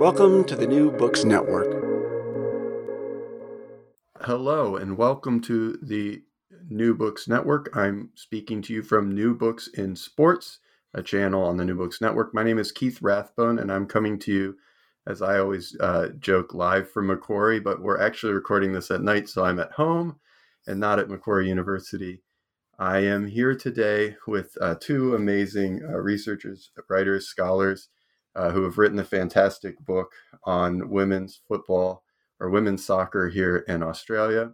Welcome to the New Books Network. Hello, and welcome to the New Books Network. I'm speaking to you from New Books in Sports, a channel on the New Books Network. My name is Keith Rathbone, and I'm coming to you, as I always uh, joke, live from Macquarie, but we're actually recording this at night, so I'm at home and not at Macquarie University. I am here today with uh, two amazing uh, researchers, writers, scholars uh, who have written a fantastic book on women's football or women's soccer here in Australia.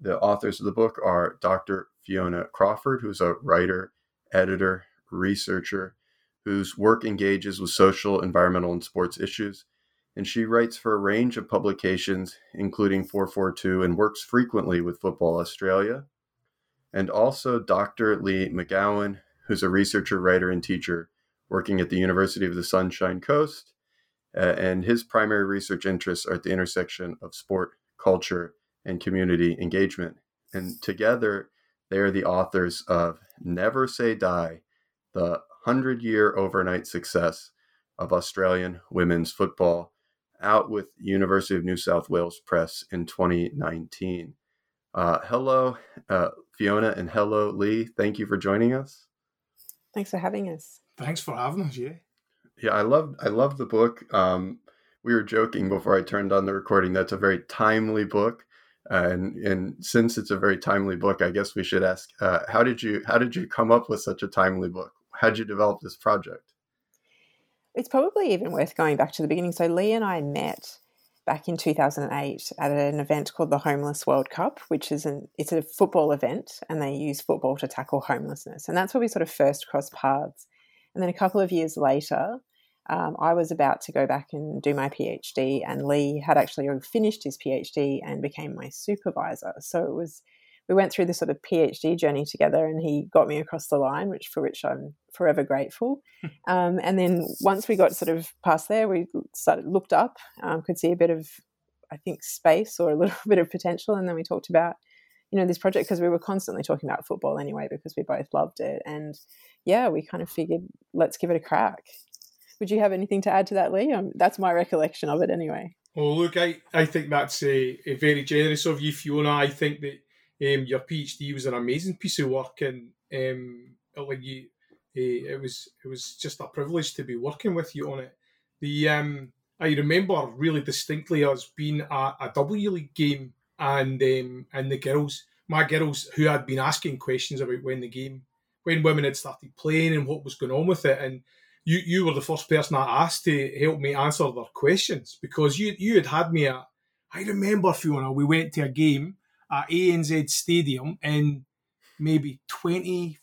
The authors of the book are Dr. Fiona Crawford, who's a writer, editor, researcher, whose work engages with social, environmental, and sports issues. And she writes for a range of publications, including 442, and works frequently with Football Australia. And also Dr. Lee McGowan, who's a researcher, writer, and teacher working at the University of the Sunshine Coast. Uh, and his primary research interests are at the intersection of sport, culture, and community engagement. And together, they are the authors of Never Say Die, the 100 year overnight success of Australian women's football, out with University of New South Wales Press in 2019. Uh, hello, uh, Fiona, and hello, Lee. Thank you for joining us. Thanks for having us. Thanks for having us. Yeah. Yeah, I love I love the book. Um, we were joking before I turned on the recording. That's a very timely book, and and since it's a very timely book, I guess we should ask uh, how did you how did you come up with such a timely book? How did you develop this project? It's probably even worth going back to the beginning. So Lee and I met back in 2008 at an event called the Homeless World Cup, which is an it's a football event, and they use football to tackle homelessness, and that's where we sort of first crossed paths. And then a couple of years later, um, I was about to go back and do my PhD, and Lee had actually finished his PhD and became my supervisor. So it was we went through this sort of PhD journey together, and he got me across the line, which for which I'm forever grateful. um, and then once we got sort of past there, we started looked up, um, could see a bit of I think space or a little bit of potential, and then we talked about you know this project because we were constantly talking about football anyway because we both loved it and yeah we kind of figured let's give it a crack would you have anything to add to that lee um, that's my recollection of it anyway Well, look, I, I think that's uh, very generous of you, Fiona. I think that um, your PhD was an amazing piece of work, and um, like you, uh, it was it was just a privilege to be working with you on it. The um, I remember really distinctly us being at a W League game, and um, and the girls, my girls, who had been asking questions about when the game, when women had started playing and what was going on with it, and you you were the first person I asked to help me answer their questions because you you had had me at. I remember Fiona, we went to a game at ANZ Stadium in maybe 20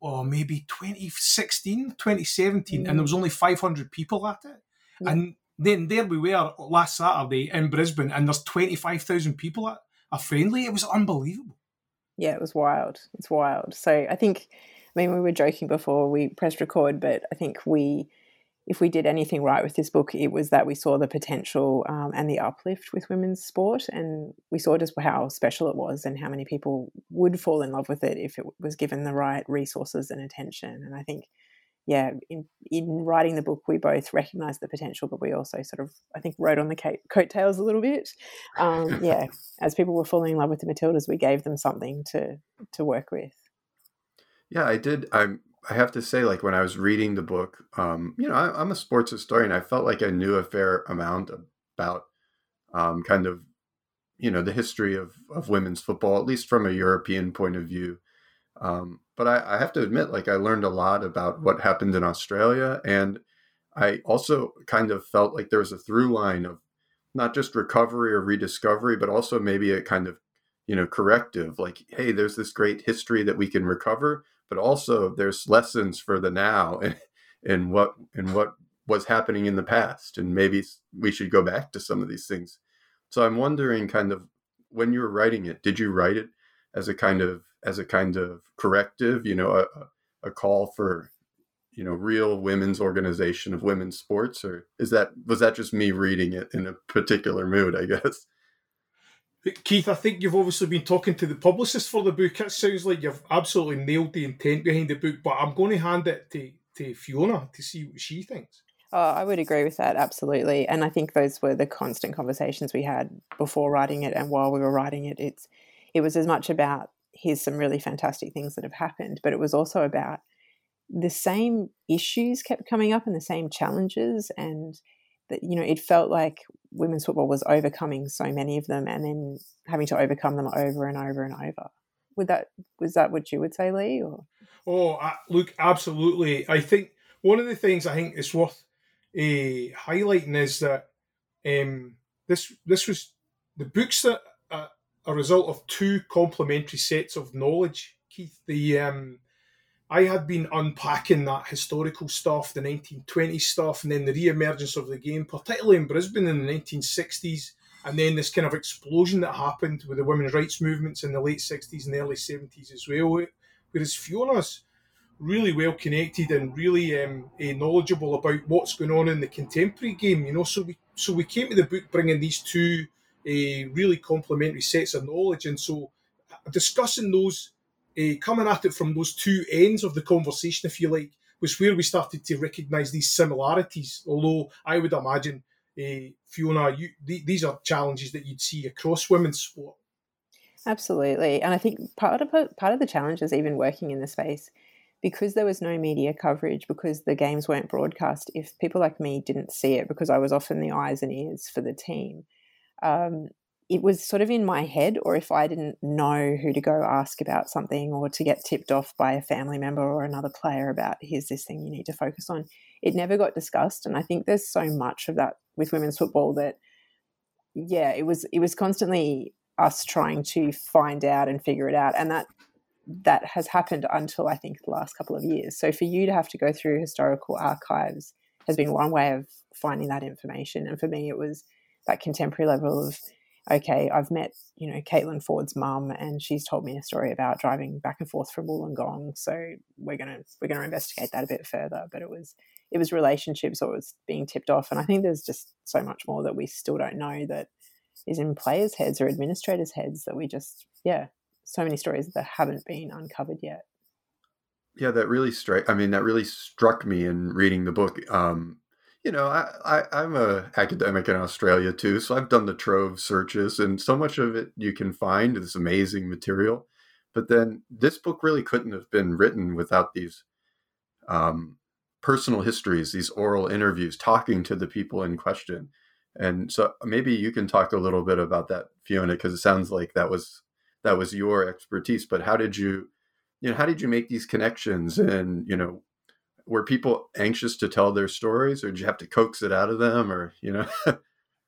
or maybe 2016, 2017, and there was mm. only 500 people at it. And then there we were last Saturday in Brisbane, and there's 25,000 people at a friendly. It was unbelievable. Yeah it was wild it's wild so i think i mean we were joking before we pressed record but i think we if we did anything right with this book, it was that we saw the potential um, and the uplift with women's sport, and we saw just how special it was and how many people would fall in love with it if it was given the right resources and attention. And I think, yeah, in, in writing the book, we both recognized the potential, but we also sort of, I think, rode on the coattails a little bit. Um, yeah, as people were falling in love with the Matildas, we gave them something to to work with. Yeah, I did. I'm I have to say, like when I was reading the book, um, you know, I, am a sports historian. I felt like I knew a fair amount about um, kind of, you know, the history of, of women's football, at least from a European point of view. Um, but I, I, have to admit, like I learned a lot about what happened in Australia, and I also kind of felt like there was a through line of not just recovery or rediscovery, but also maybe a kind of, you know, corrective. Like, hey, there's this great history that we can recover but also there's lessons for the now and, and what and what was happening in the past and maybe we should go back to some of these things so i'm wondering kind of when you were writing it did you write it as a kind of as a kind of corrective you know a, a call for you know real women's organization of women's sports or is that was that just me reading it in a particular mood i guess Keith, I think you've obviously been talking to the publicist for the book. It sounds like you've absolutely nailed the intent behind the book, but I'm going to hand it to, to Fiona to see what she thinks. Oh, I would agree with that, absolutely. And I think those were the constant conversations we had before writing it and while we were writing it. It's it was as much about here's some really fantastic things that have happened, but it was also about the same issues kept coming up and the same challenges and that you know it felt like women's football was overcoming so many of them and then having to overcome them over and over and over. Would that was that what you would say, Lee? Or oh, uh, look, absolutely. I think one of the things I think is worth uh, highlighting is that um, this this was the books that a result of two complementary sets of knowledge. Keith, the um, I had been unpacking that historical stuff, the 1920s stuff, and then the re-emergence of the game, particularly in Brisbane in the 1960s, and then this kind of explosion that happened with the women's rights movements in the late 60s and early 70s as well. Whereas Fiona's really well connected and really um, uh, knowledgeable about what's going on in the contemporary game. You know, so we so we came to the book bringing these two uh, really complementary sets of knowledge, and so discussing those uh, coming at it from those two ends of the conversation, if you like, was where we started to recognise these similarities. Although I would imagine, uh, Fiona, you, th- these are challenges that you'd see across women's sport. Absolutely, and I think part of part of the challenge is even working in the space because there was no media coverage, because the games weren't broadcast. If people like me didn't see it, because I was often the eyes and ears for the team, um, it was sort of in my head, or if I didn't know who to go ask about something or to get tipped off by a family member or another player about here's this thing you need to focus on, it never got discussed. And I think there's so much of that with women's football that, yeah, it was it was constantly us trying to find out and figure it out, and that that has happened until I think the last couple of years. So for you to have to go through historical archives has been one way of finding that information, and for me, it was that contemporary level of okay, I've met, you know, Caitlin Foord's mum and she's told me a story about driving back and forth from Wollongong. So we're gonna we're gonna investigate that a bit further. But it was it was relationships or it was being tipped off. And I think there's just so much more that we still don't know that is in players' heads or administrators' heads that we just yeah, so many stories that haven't been uncovered yet. Yeah, that really strike. I mean, that really struck me in reading the book. Um, you know, I, I am a academic in Australia too, so I've done the trove searches, and so much of it you can find this amazing material. But then this book really couldn't have been written without these um, personal histories, these oral interviews, talking to the people in question. And so maybe you can talk a little bit about that, Fiona, because it sounds like that was that was your expertise. But how did you, you know, how did you make these connections? And you know, were people anxious to tell their stories or did you have to coax it out of them or you know?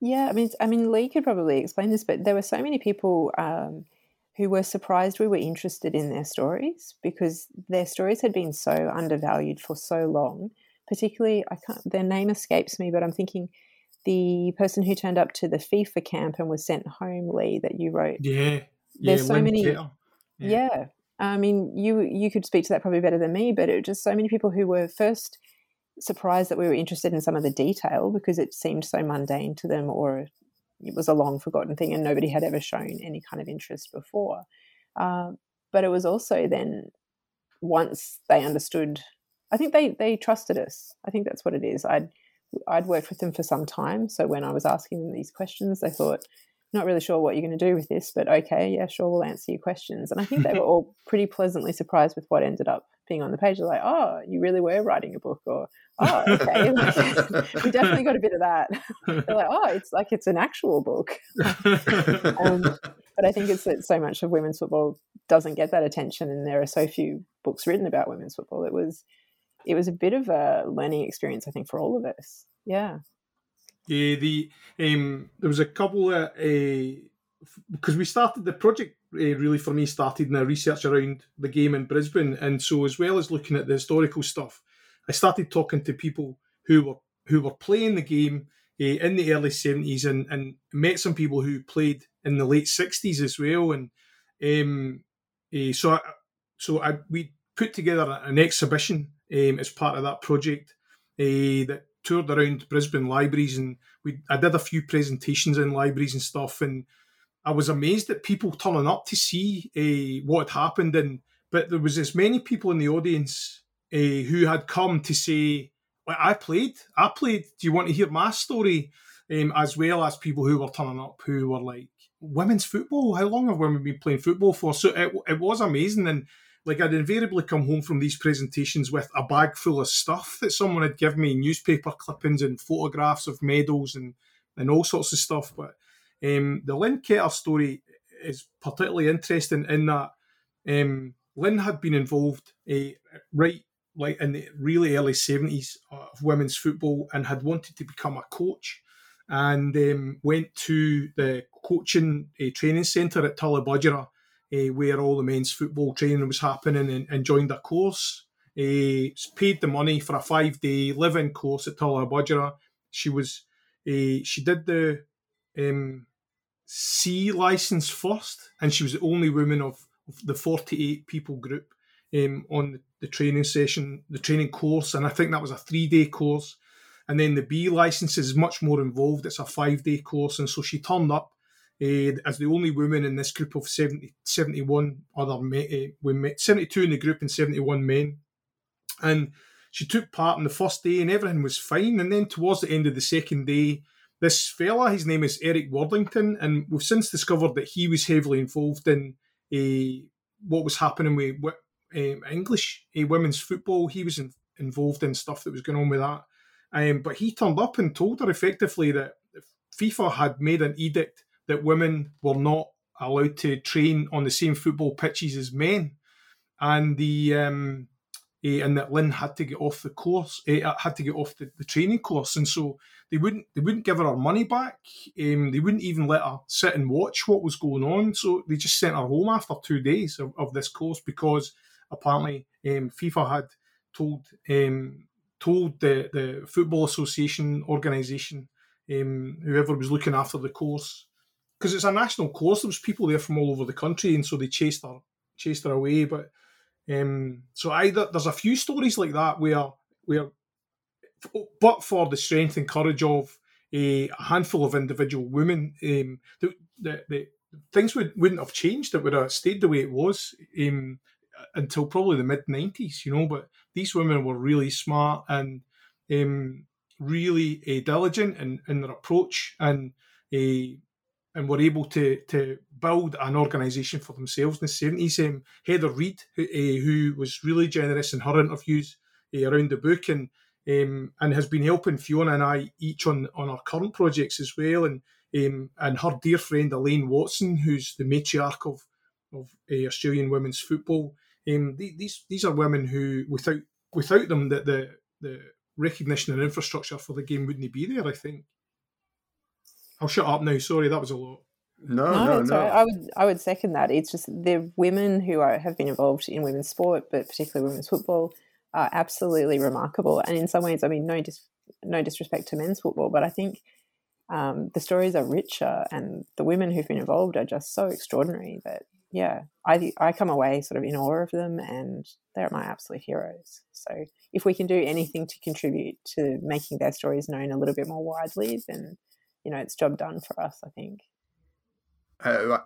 Yeah i mean i mean lee could probably explain this but there were so many people um, who were surprised we were interested in their stories because their stories had been so undervalued for so long. Particularly i can't their name escapes me but i'm thinking the person who turned up to the fifa camp and was sent home lee that you wrote. Yeah. There's yeah, so many yeah. yeah I mean, you you could speak to that probably better than me, but it was just so many people who were first surprised that we were interested in some of the detail because it seemed so mundane to them or it was a long forgotten thing and nobody had ever shown any kind of interest before. Uh, but it was also then once they understood, I think they, they trusted us. I think that's what it is. I'd, I'd worked with them for some time. So when I was asking them these questions, they thought, not really sure what you're going to do with this, but okay, yeah, sure, we'll answer your questions. And I think they were all pretty pleasantly surprised with what ended up being on the page. They're like, oh, you really were writing a book, or oh, okay, we definitely got a bit of that. They're like, oh, it's like it's an actual book. um, but I think it's that so much of women's football doesn't get that attention, and there are so few books written about women's football. It was, it was a bit of a learning experience, I think, for all of us. Yeah. Yeah, the um, there was a couple of because uh, we started the project uh, really for me started in a research around the game in Brisbane, and so as well as looking at the historical stuff, I started talking to people who were who were playing the game uh, in the early seventies, and and met some people who played in the late sixties as well, and um, uh, so I, so I we put together an exhibition um, as part of that project uh, that toured around Brisbane libraries and we I did a few presentations in libraries and stuff and I was amazed at people turning up to see uh, what had happened and but there was as many people in the audience uh, who had come to say well, I played. I played. Do you want to hear my story? Um, as well as people who were turning up who were like women's football? How long have women been playing football for? So it, it was amazing and like I'd invariably come home from these presentations with a bag full of stuff that someone had given me, newspaper clippings and photographs of medals and and all sorts of stuff. But um, the Lynn Ketter story is particularly interesting in that um, Lynn had been involved uh, right like in the really early seventies of women's football and had wanted to become a coach and um, went to the coaching uh, training centre at Tallebudgera uh, where all the men's football training was happening and, and joined a course. Uh, paid the money for a five day living course at Tallebudgera. She was uh, she did the um, C license first, and she was the only woman of, of the 48 people group um, on the, training session, the training course, and I think that was a three day course. And then the B license is much more involved; it's a five day course, and so she turned up uh, as the only woman in this group of 70, 71 other uh, women, 72 in the group and 71 men. And she took part in the first day and everything was fine. And then towards the end of the second day, this fella, his name is Eric Worthington, and we've since discovered that he was heavily involved in uh, what was happening with um, English uh, women's football. He was in, involved in stuff that was going on with that. Um, but he turned up and told her effectively that FIFA had made an edict that women were not allowed to train on the same football pitches as men, and the um, uh, and that Lynn had to get off the course, uh, had to get off the, the, training course, and so they wouldn't they wouldn't give her her money back. Um, they wouldn't even let her sit and watch what was going on. So they just sent her home after two days of, of this course because apparently um, FIFA had told um, told the the football association organisation um, whoever was looking after the course because it's a national course. There was people there from all over the country, and so they chased her chased her away. But um, so either there's a few stories like that where where, but for the strength and courage of a, a handful of individual women, um, the, the, the things would, wouldn't have changed. It would have stayed the way it was um, until probably the mid '90s, you know. But these women were really smart and um, really uh, diligent in, in their approach and. Uh, and were able to to build an organisation for themselves in the seventies. Um, Heather Reid, who, uh, who, was really generous in her interviews uh, around the book, and um, and has been helping Fiona and I each on on our current projects as well, and um, and her dear friend Elaine Watson, who's the matriarch of of uh, Australian women's football. Um, these these are women who without without them that the the recognition and infrastructure for the game wouldn't be there. I think. I'll shut up now. Sorry, that was a lot. No, no, no. no. I would, I would second that. It's just the women who are, have been involved in women's sport, but particularly women's football, are absolutely remarkable. And in some ways, I mean, no, dis, no disrespect to men's football, but I think um, the stories are richer, and the women who've been involved are just so extraordinary that yeah, I I come away sort of in awe of them, and they're my absolute heroes. So if we can do anything to contribute to making their stories known a little bit more widely, then you know it's job done for us. I think. I,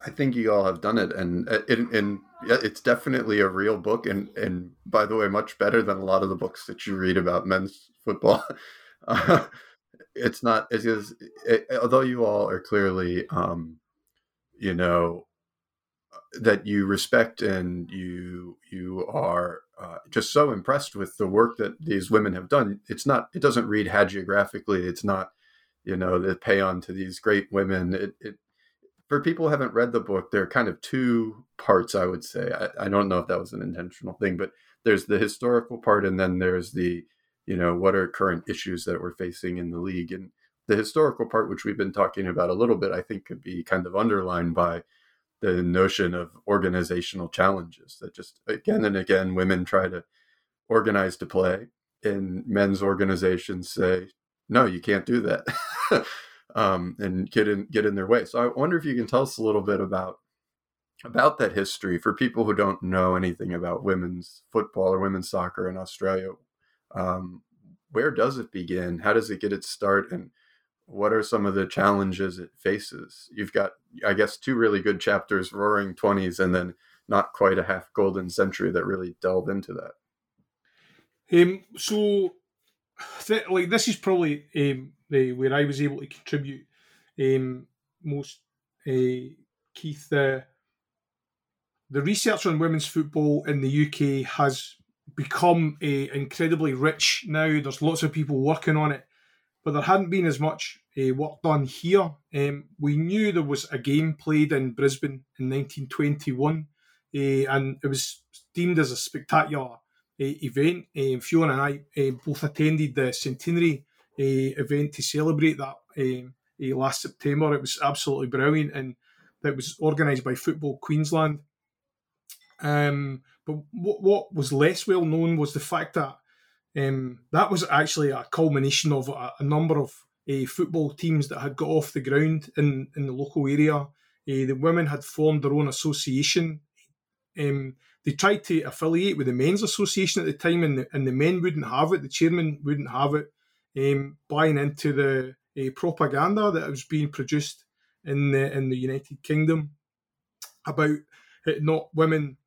I think you all have done it, and and, and it's definitely a real book, and and by the way, much better than a lot of the books that you read about men's football. Uh, it's not it is it, although you all are clearly um, you know that you respect and you you are uh, just so impressed with the work that these women have done. It's not it doesn't read hagiographically. It's not you know the pay on to these great women. It, it for people who haven't read the book, there are kind of two parts. I would say I, I don't know if that was an intentional thing, but there's the historical part, and then there's the you know what are current issues that we're facing in the league and the historical part which we've been talking about a little bit i think could be kind of underlined by the notion of organizational challenges that just again and again women try to organize to play and men's organizations say no you can't do that um, and get in get in their way so i wonder if you can tell us a little bit about about that history for people who don't know anything about women's football or women's soccer in australia um, where does it begin? How does it get its start? And what are some of the challenges it faces? You've got, I guess, two really good chapters, Roaring Twenties, and then not quite a half golden century that really delve into that. Um, so, th- like this is probably um, where I was able to contribute um, most. Uh, Keith, the the research on women's football in the UK has become uh, incredibly rich now. There's lots of people working on it, but there hadn't been as much uh, work done here. Um, we knew there was a game played in Brisbane in 1921, uh, and it was deemed as a spectacular event. Fiona and I both attended the centenary event to celebrate that last September. It was absolutely brilliant, and it was organised by Football Queensland. Um, but what, what was less well known was the fact that um, that was actually a culmination of a, a number of uh, football teams that had got off the ground in, in the local area. Uh, the women had formed their own association. Um, they tried to affiliate with the men's association at the time, and the, and the men wouldn't have it. The chairman wouldn't have it, um, buying into the uh, propaganda that was being produced in the in the United Kingdom about it not women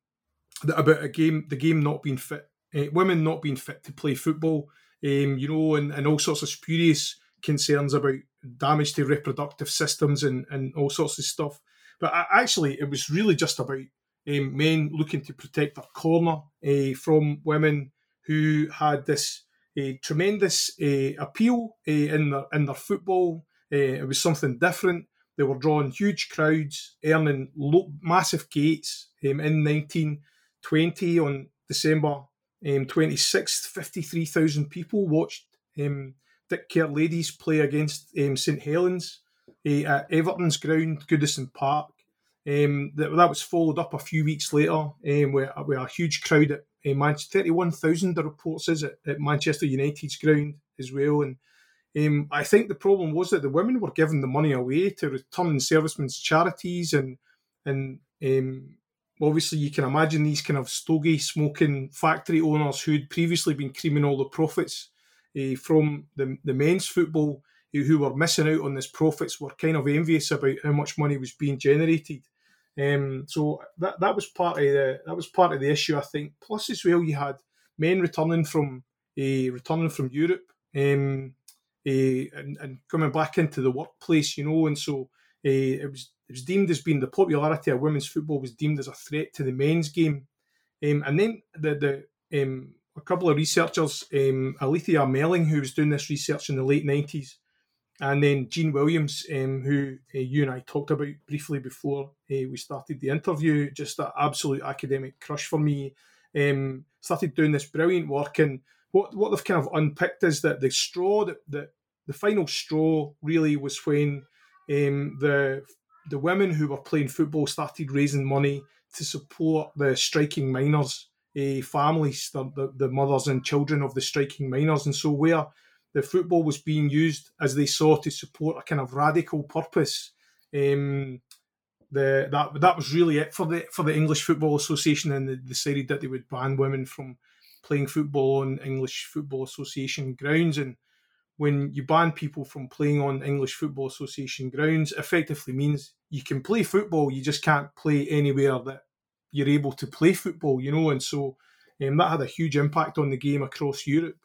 about a game, the game not being fit, uh, women not being fit to play football, um, you know, and, and all sorts of spurious concerns about damage to reproductive systems and, and all sorts of stuff. But actually, it was really just about um, men looking to protect their corner uh, from women who had this uh, tremendous uh, appeal in their in their football. it was something different. They were drawing huge crowds, earning massive gates um, in 19 20 on December um, 26th, 53,000 people watched um, Dick Kerr ladies play against um, St Helens at Everton's ground, Goodison Park. Um, that, that was followed up a few weeks later um, with, with a huge crowd at uh, Manchester, 31,000 the report says at, at, Manchester United's ground as well. And um, I think the problem was that the women were giving the money away to returning servicemen's charities and and um, obviously you can imagine these kind of stogie smoking factory owners who'd previously been creaming all the profits uh, from the, the men's football who were missing out on this profits were kind of envious about how much money was being generated um, so that that was part of the that was part of the issue I think plus as well you had men returning from uh, returning from Europe um, uh, and, and coming back into the workplace you know and so it was it was deemed as being the popularity of women's football was deemed as a threat to the men's game. Um, and then the, the um, a couple of researchers, um, Alethea Melling, who was doing this research in the late 90s, and then Jean Williams, um, who uh, you and I talked about briefly before uh, we started the interview, just an absolute academic crush for me, um, started doing this brilliant work. And what, what they've kind of unpicked is that the straw, that the, the final straw really was when um, the the women who were playing football started raising money to support the striking miners uh, families, the, the, the, mothers and children of the striking miners. And so, where the football was being used as they saw to support a kind of radical purpose, um, the that that was really it for the for the English Football Association, and they decided that they would ban women from playing football on English Football Association grounds. And when you ban people from playing on English Football Association grounds, effectively means you can play football, you just can't play anywhere that you're able to play football, you know. And so um, that had a huge impact on the game across Europe.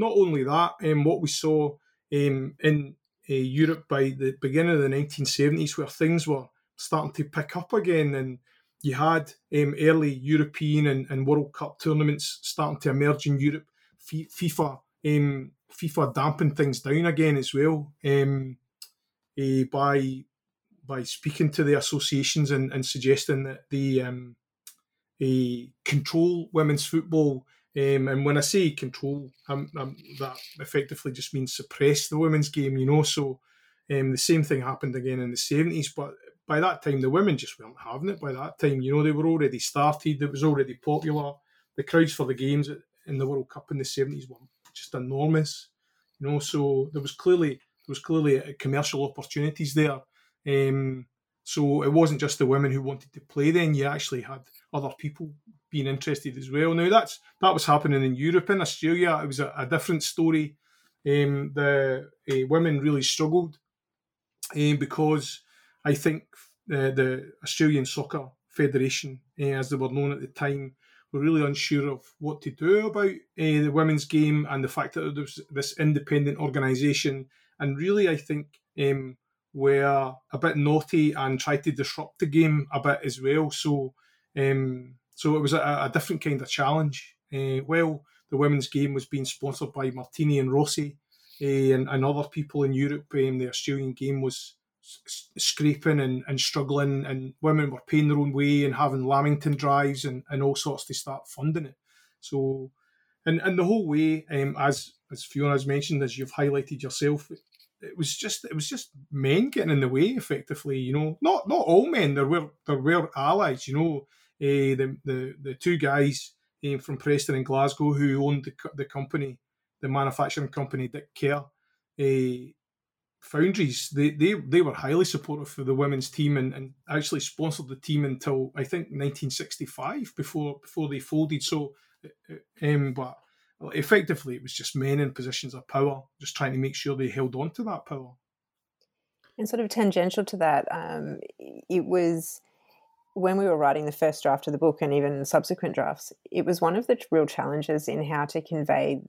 Not only that, um, what we saw um, in uh, Europe by the beginning of the 1970s, where things were starting to pick up again, and you had um, early European and, and, World Cup tournaments starting to emerge in Europe. FIFA um, FIFA dampened things down again as well um, uh, by by speaking to the associations and, and suggesting that they um, uh, control women's football. Um, and when I say control, that effectively just means suppress the women's game, you know. So um, the same thing happened again in the 70s, but by that time, the women just weren't having it. By that time, you know, they were already started. It was already popular. The crowds for the games in the World Cup in the seventies were just enormous. You know, so there was clearly there was clearly commercial opportunities there. Um, so it wasn't just the women who wanted to play. Then you actually had other people being interested as well. Now that's that was happening in Europe. In Australia, it was a, a different story. Um, the uh, women really struggled um, because I think uh, the Australian Soccer Federation, uh, as they were known at the time, were really unsure of what to do about uh, the women's game and the fact that there was this independent organisation. And really, I think um, were a bit naughty and tried to disrupt the game a bit as well. So, um, so it was a, a, different kind of challenge. Uh, well, the women's game was being sponsored by Martini and Rossi uh, and, and, other people in Europe. Um, the Australian game was scraping and, and struggling, and women were paying their own way and having Lamington drives and, and all sorts to start funding it. So, and and the whole way, um, as as has mentioned, as you've highlighted yourself, it, it was just it was just men getting in the way effectively. You know, not not all men. There were there were allies. You know, uh, the the the two guys uh, from Preston and Glasgow who owned the the company, the manufacturing company Dick Kerr. Uh, Foundries, they, they they were highly supportive for the women's team and, and actually sponsored the team until I think 1965 before before they folded. So, um, but effectively, it was just men in positions of power, just trying to make sure they held on to that power. And sort of tangential to that, um, it was when we were writing the first draft of the book and even subsequent drafts, it was one of the real challenges in how to convey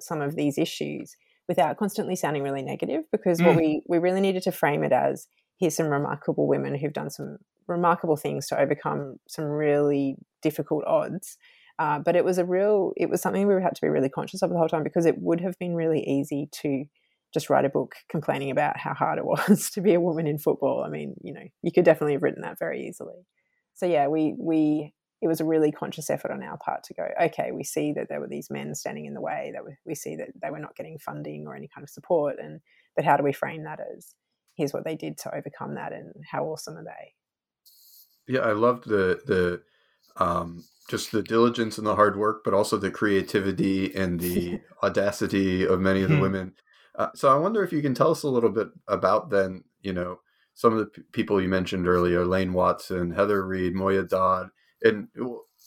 some of these issues without constantly sounding really negative because mm. what we we really needed to frame it as here's some remarkable women who've done some remarkable things to overcome some really difficult odds. Uh, but it was a real it was something we had to be really conscious of the whole time because it would have been really easy to just write a book complaining about how hard it was to be a woman in football. I mean you know you could definitely have written that very easily so yeah we we it was a really conscious effort on our part to go, okay, we see that there were these men standing in the way, that we see that they were not getting funding or any kind of support, and but how do we frame that as here's what they did to overcome that, and how awesome are they? Yeah, I loved the the um, just the diligence and the hard work, but also the creativity and the audacity of many of the hmm. women. Uh, so I wonder if you can tell us a little bit about then, you know, some of the p- people you mentioned earlier, Elaine Watson, Heather Reid, Moya Dodd and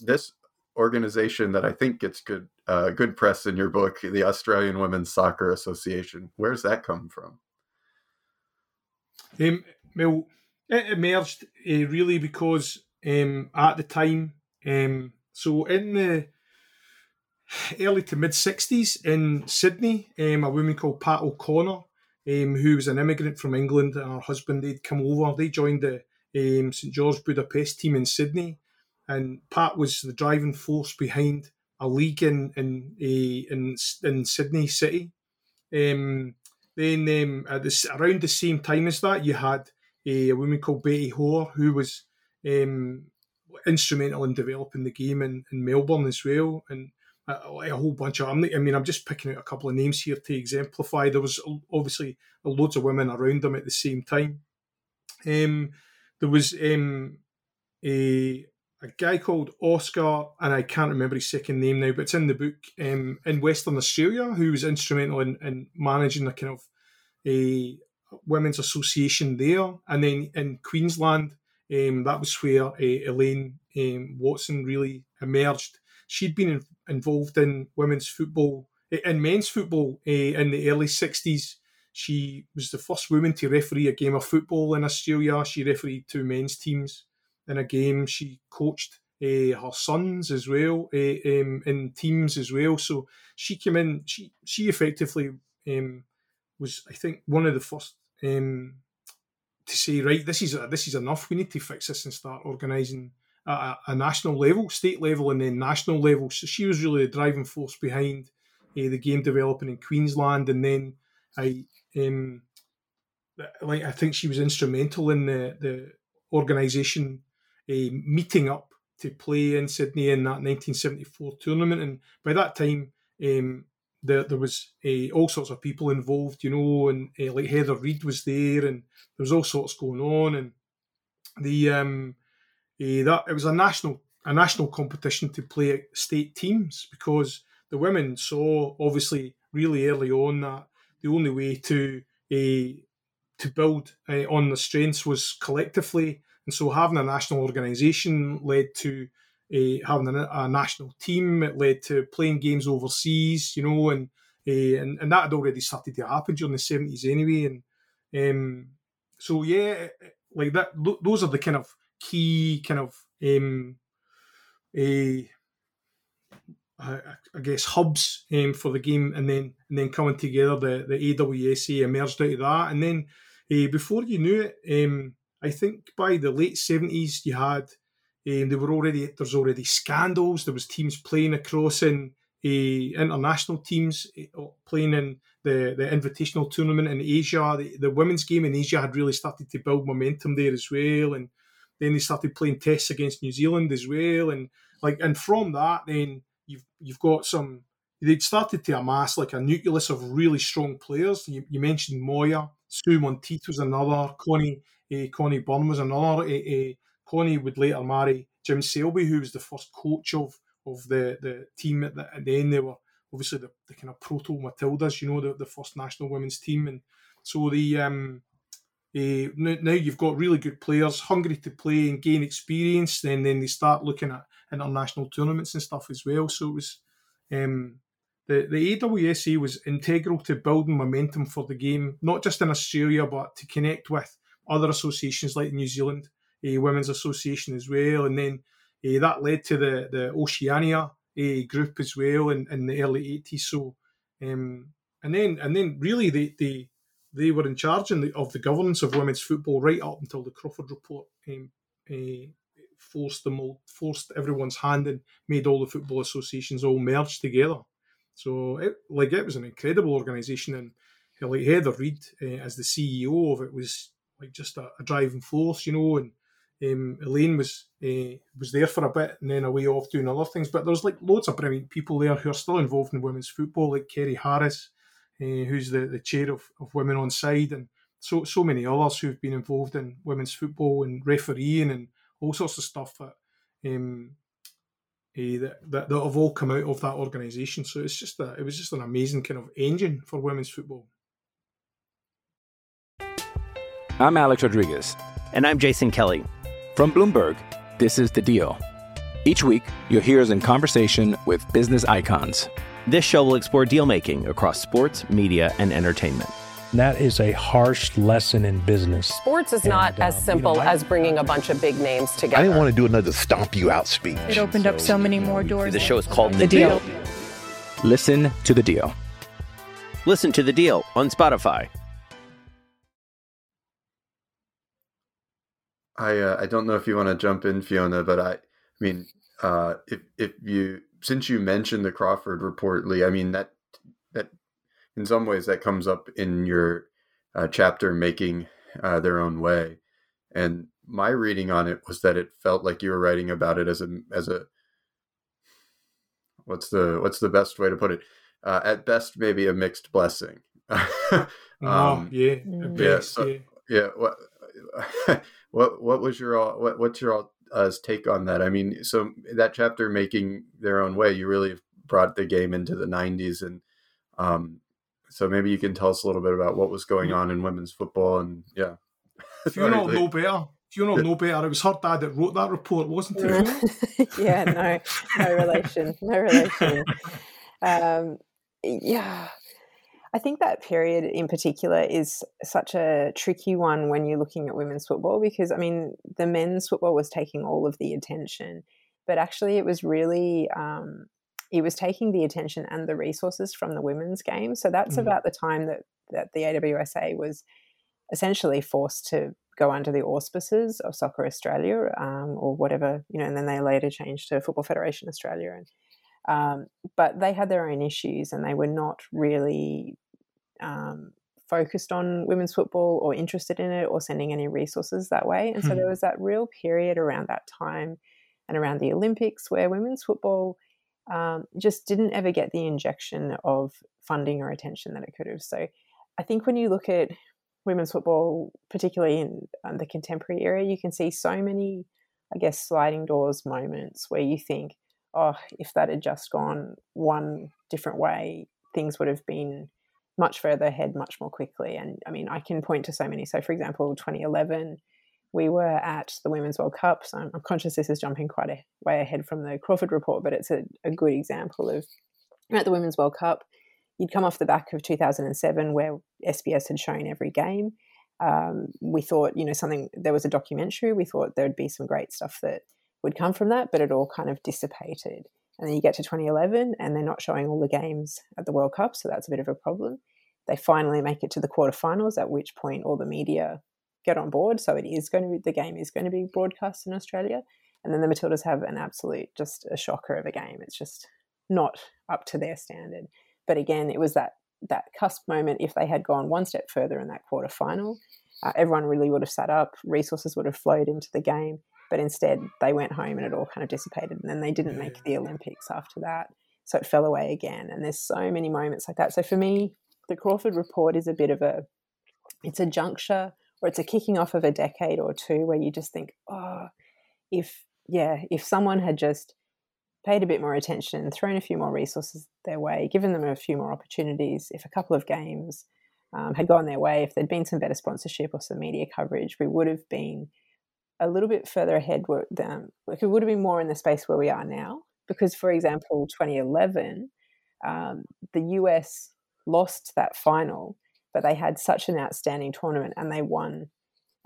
this organization that I think gets good uh, good press in your book, the Australian Women's Soccer Association. Where's that come from? Um, well, it emerged uh, really because um, at the time, um, so in the early to mid 60s in Sydney, um, a woman called Pat O'Connor, um, who was an immigrant from England, and her husband, they'd come over, they joined the um, St George Budapest team in Sydney and Pat was the driving force behind a league in in in, in Sydney City. Um, then um, at this, around the same time as that, you had a, a woman called Betty Hoare who was um, instrumental in developing the game in, in Melbourne as well, and a, a whole bunch of. I mean, I'm just picking out a couple of names here to exemplify. There was obviously loads of women around them at the same time. Um, there was um, a a guy called Oscar, and I can't remember his second name now, but it's in the book um, in Western Australia, who was instrumental in, in managing the kind of a women's association there. And then in Queensland, um, that was where uh, Elaine um, Watson really emerged. She'd been in, involved in women's football, in men's football uh, in the early 60s. She was the first woman to referee a game of football in Australia. She refereed two men's teams in a game. She coached uh, her sons as well uh, um, in teams as well. So she came in. She she effectively um, was, I think, one of the first um, to say, right, this is this is enough. We need to fix this and start organising at a, a, national level, state level, and then national level. So she was really the driving force behind uh, the game developing in Queensland, and then I. Um, like I think she was instrumental in the the organisation uh, meeting up to play in Sydney in that 1974 tournament. And by that time, um, there, there was uh, all sorts of people involved, you know, and uh, like Heather Reid was there, and there was all sorts going on, and the um, uh, that it was a national a national competition to play state teams because the women saw obviously really early on that the only way to to build on the strengths was collectively and so having a national organisation led to uh, having a, a, national team. It led to playing games overseas, you know, and uh, and, and that had already started to happen during the seventies anyway. And um, so yeah, like that. Those are the kind of key kind of um, uh, I, I guess hubs um, for the game, and then and then coming together, the the AWSA emerged out of that, and then uh, before you knew it. Um, I think by the late seventies, you had um, there were already there's already scandals. There was teams playing across in uh, international teams uh, playing in the the invitational tournament in Asia. The, the, women's game in Asia had really started to build momentum there as well, and then they started playing tests against New Zealand as well, and like and from that, then you've you've got some. They'd started to amass like a nucleus of really strong players. You, you mentioned Moya, Sue Monteith was another, Connie uh, Connie Byrne was another. Uh, Connie would later marry Jim Selby, who was the first coach of of the, the team at the. They were obviously the, the kind of proto Matildas, you know, the, the first national women's team. And so the um, uh, now you've got really good players hungry to play and gain experience. Then then they start looking at international tournaments and stuff as well. So it was um, the the AWSA was integral to building momentum for the game, not just in Australia but to connect with other associations like the New Zealand uh, Women's Association as well, and then uh, that led to the the Oceania group as well in, in the early eighties. So, um, and then and then really the they they were in charge in the, of the governance of women's football right up until the Crawford report um, forced them all, forced everyone's hand and made all the football associations all merge together. So, it, like it was an incredible organisation, and like Heather Reid uh, as the CEO of it was like just a, a driving force, you know. And um, Elaine was uh, was there for a bit and then away off doing other things. But there's like loads of brilliant people there who are still involved in women's football, like Kerry Harris, uh, who's the, the chair of, of Women on Side, and so so many others who've been involved in women's football and refereeing and all sorts of stuff that um, uh, that, that, that have all come out of that organisation. So it's just a, it was just an amazing kind of engine for women's football. I'm Alex Rodriguez. And I'm Jason Kelly. From Bloomberg, this is The Deal. Each week, you'll hear us in conversation with business icons. This show will explore deal making across sports, media, and entertainment. That is a harsh lesson in business. Sports is and, not as simple you know, as bringing a bunch of big names together. I didn't want to do another stomp you out speech. It opened so, up so many more doors. The show is called The, the deal. deal. Listen to the deal. Listen to the deal on Spotify. I uh, I don't know if you want to jump in, Fiona, but I, I mean, uh, if if you since you mentioned the Crawford report, Lee, I mean that that in some ways that comes up in your uh, chapter, making uh, their own way, and my reading on it was that it felt like you were writing about it as a as a what's the what's the best way to put it? Uh, at best, maybe a mixed blessing. um, oh, yeah, yeah, so, yeah. yeah. What, what what was your what what's your uh, take on that? I mean, so that chapter making their own way, you really brought the game into the '90s, and um, so maybe you can tell us a little bit about what was going on in women's football, and yeah. Fiona will know better. Fiona know better. It was her dad that wrote that report, wasn't it? yeah, no, no relation, no relation. Um, yeah, I think that period in particular is such a tricky one when you're looking at women's football because, I mean, the men's football was taking all of the attention, but actually it was really. Um, it was taking the attention and the resources from the women's game. So that's mm. about the time that, that the AWSA was essentially forced to go under the auspices of Soccer Australia um, or whatever, you know, and then they later changed to Football Federation Australia. And um, but they had their own issues, and they were not really um, focused on women's football or interested in it or sending any resources that way. And so hmm. there was that real period around that time and around the Olympics where women's football um, just didn't ever get the injection of funding or attention that it could have. So I think when you look at women's football, particularly in um, the contemporary era, you can see so many, I guess, sliding doors moments where you think, oh, if that had just gone one different way, things would have been much further ahead much more quickly. And I mean, I can point to so many. So, for example, 2011, we were at the Women's World Cup. So I'm, I'm conscious this is jumping quite a way ahead from the Crawford report, but it's a, a good example of at the Women's World Cup you'd come off the back of 2007 where SBS had shown every game. Um, we thought, you know, something, there was a documentary. We thought there'd be some great stuff that would come from that, but it all kind of dissipated. And then you get to 2011 and they're not showing all the games at the World Cup. So that's a bit of a problem. They finally make it to the quarterfinals, at which point all the media get on board. So it is going to be, the game is going to be broadcast in Australia. And then the Matildas have an absolute, just a shocker of a game. It's just not up to their standard. But again, it was that that cusp moment. If they had gone one step further in that quarter final, uh, everyone really would have sat up. Resources would have flowed into the game. But instead, they went home and it all kind of dissipated. And then they didn't make the Olympics after that. So it fell away again. And there's so many moments like that. So for me, the Crawford report is a bit of a it's a juncture or it's a kicking off of a decade or two where you just think, oh, if yeah, if someone had just paid a bit more attention, thrown a few more resources their way, given them a few more opportunities, if a couple of games um, had gone their way, if there'd been some better sponsorship or some media coverage, we would have been a little bit further ahead. Than, like it would have been more in the space where we are now. Because, for example, 2011, um, the US lost that final, but they had such an outstanding tournament and they won.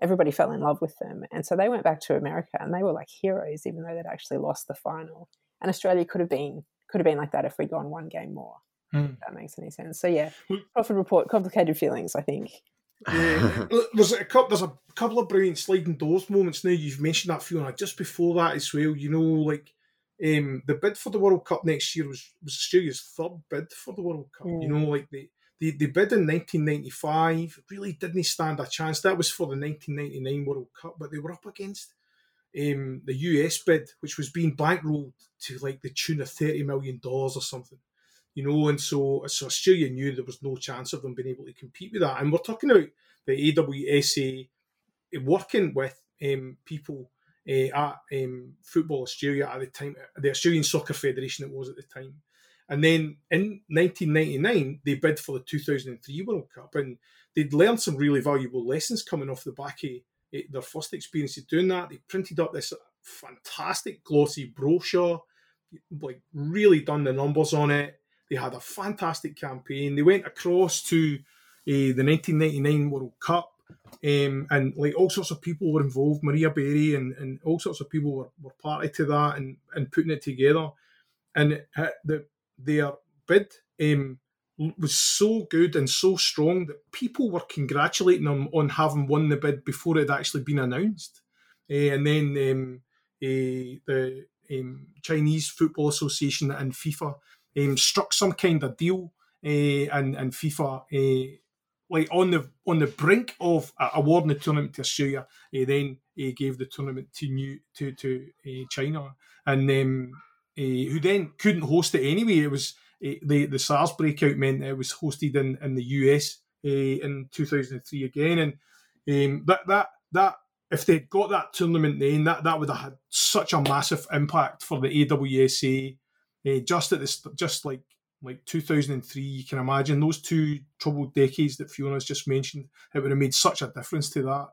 Everybody fell in love with them. And so they went back to America and they were like heroes, even though they'd actually lost the final and Australia could have been could have been like that if we'd gone one game more. Mm. that makes any sense. So yeah, Crawford report complicated feelings. I think. Yeah, there's a couple. There's a couple of brilliant sliding doors moments. Now you've mentioned that Fiona. Just before that as well, you know, like um, the bid for the World Cup next year was was Australia's third bid for the World Cup. Mm. You know, like they, they they bid in 1995, really didn't stand a chance. That was for the 1999 World Cup, but they were up against um, the US bid, which was being bankrolled to like the tune of thirty million dollars or something, you know, and so so Australia knew there was no chance of them being able to compete with that. And we're talking about the AWSA working with um, people uh, at um, Football Australia at the time, the Australian Soccer Federation it was at the time. And then in 1999, they bid for the 2003 World Cup, and they'd learned some really valuable lessons coming off the back of their first experience of doing that. They printed up this fantastic glossy brochure, like really done the numbers on it. They had a fantastic campaign. They went across to uh, the 1999 World Cup, um, and like all sorts of people were involved. Maria Berry and, and all sorts of people were, were party to that and, and putting it together. And the their bid um, was so good and so strong that people were congratulating him on having won the bid before it had actually been announced. Uh, and then um, uh, the um, Chinese Football Association and FIFA um, struck some kind of deal, uh, and and FIFA like on the on the brink of awarding the tournament to Australia, then gave the tournament to new to to China, and um, who then couldn't host it anyway. It was the the SARS breakout meant it was hosted in in the US uh, in 2003 again, and um, that that that if they'd got that tournament then, that that would have had such a massive impact for the AWSA. Uh, just at this, just like like 2003, you can imagine those two troubled decades that Fiona's just mentioned. It would have made such a difference to that.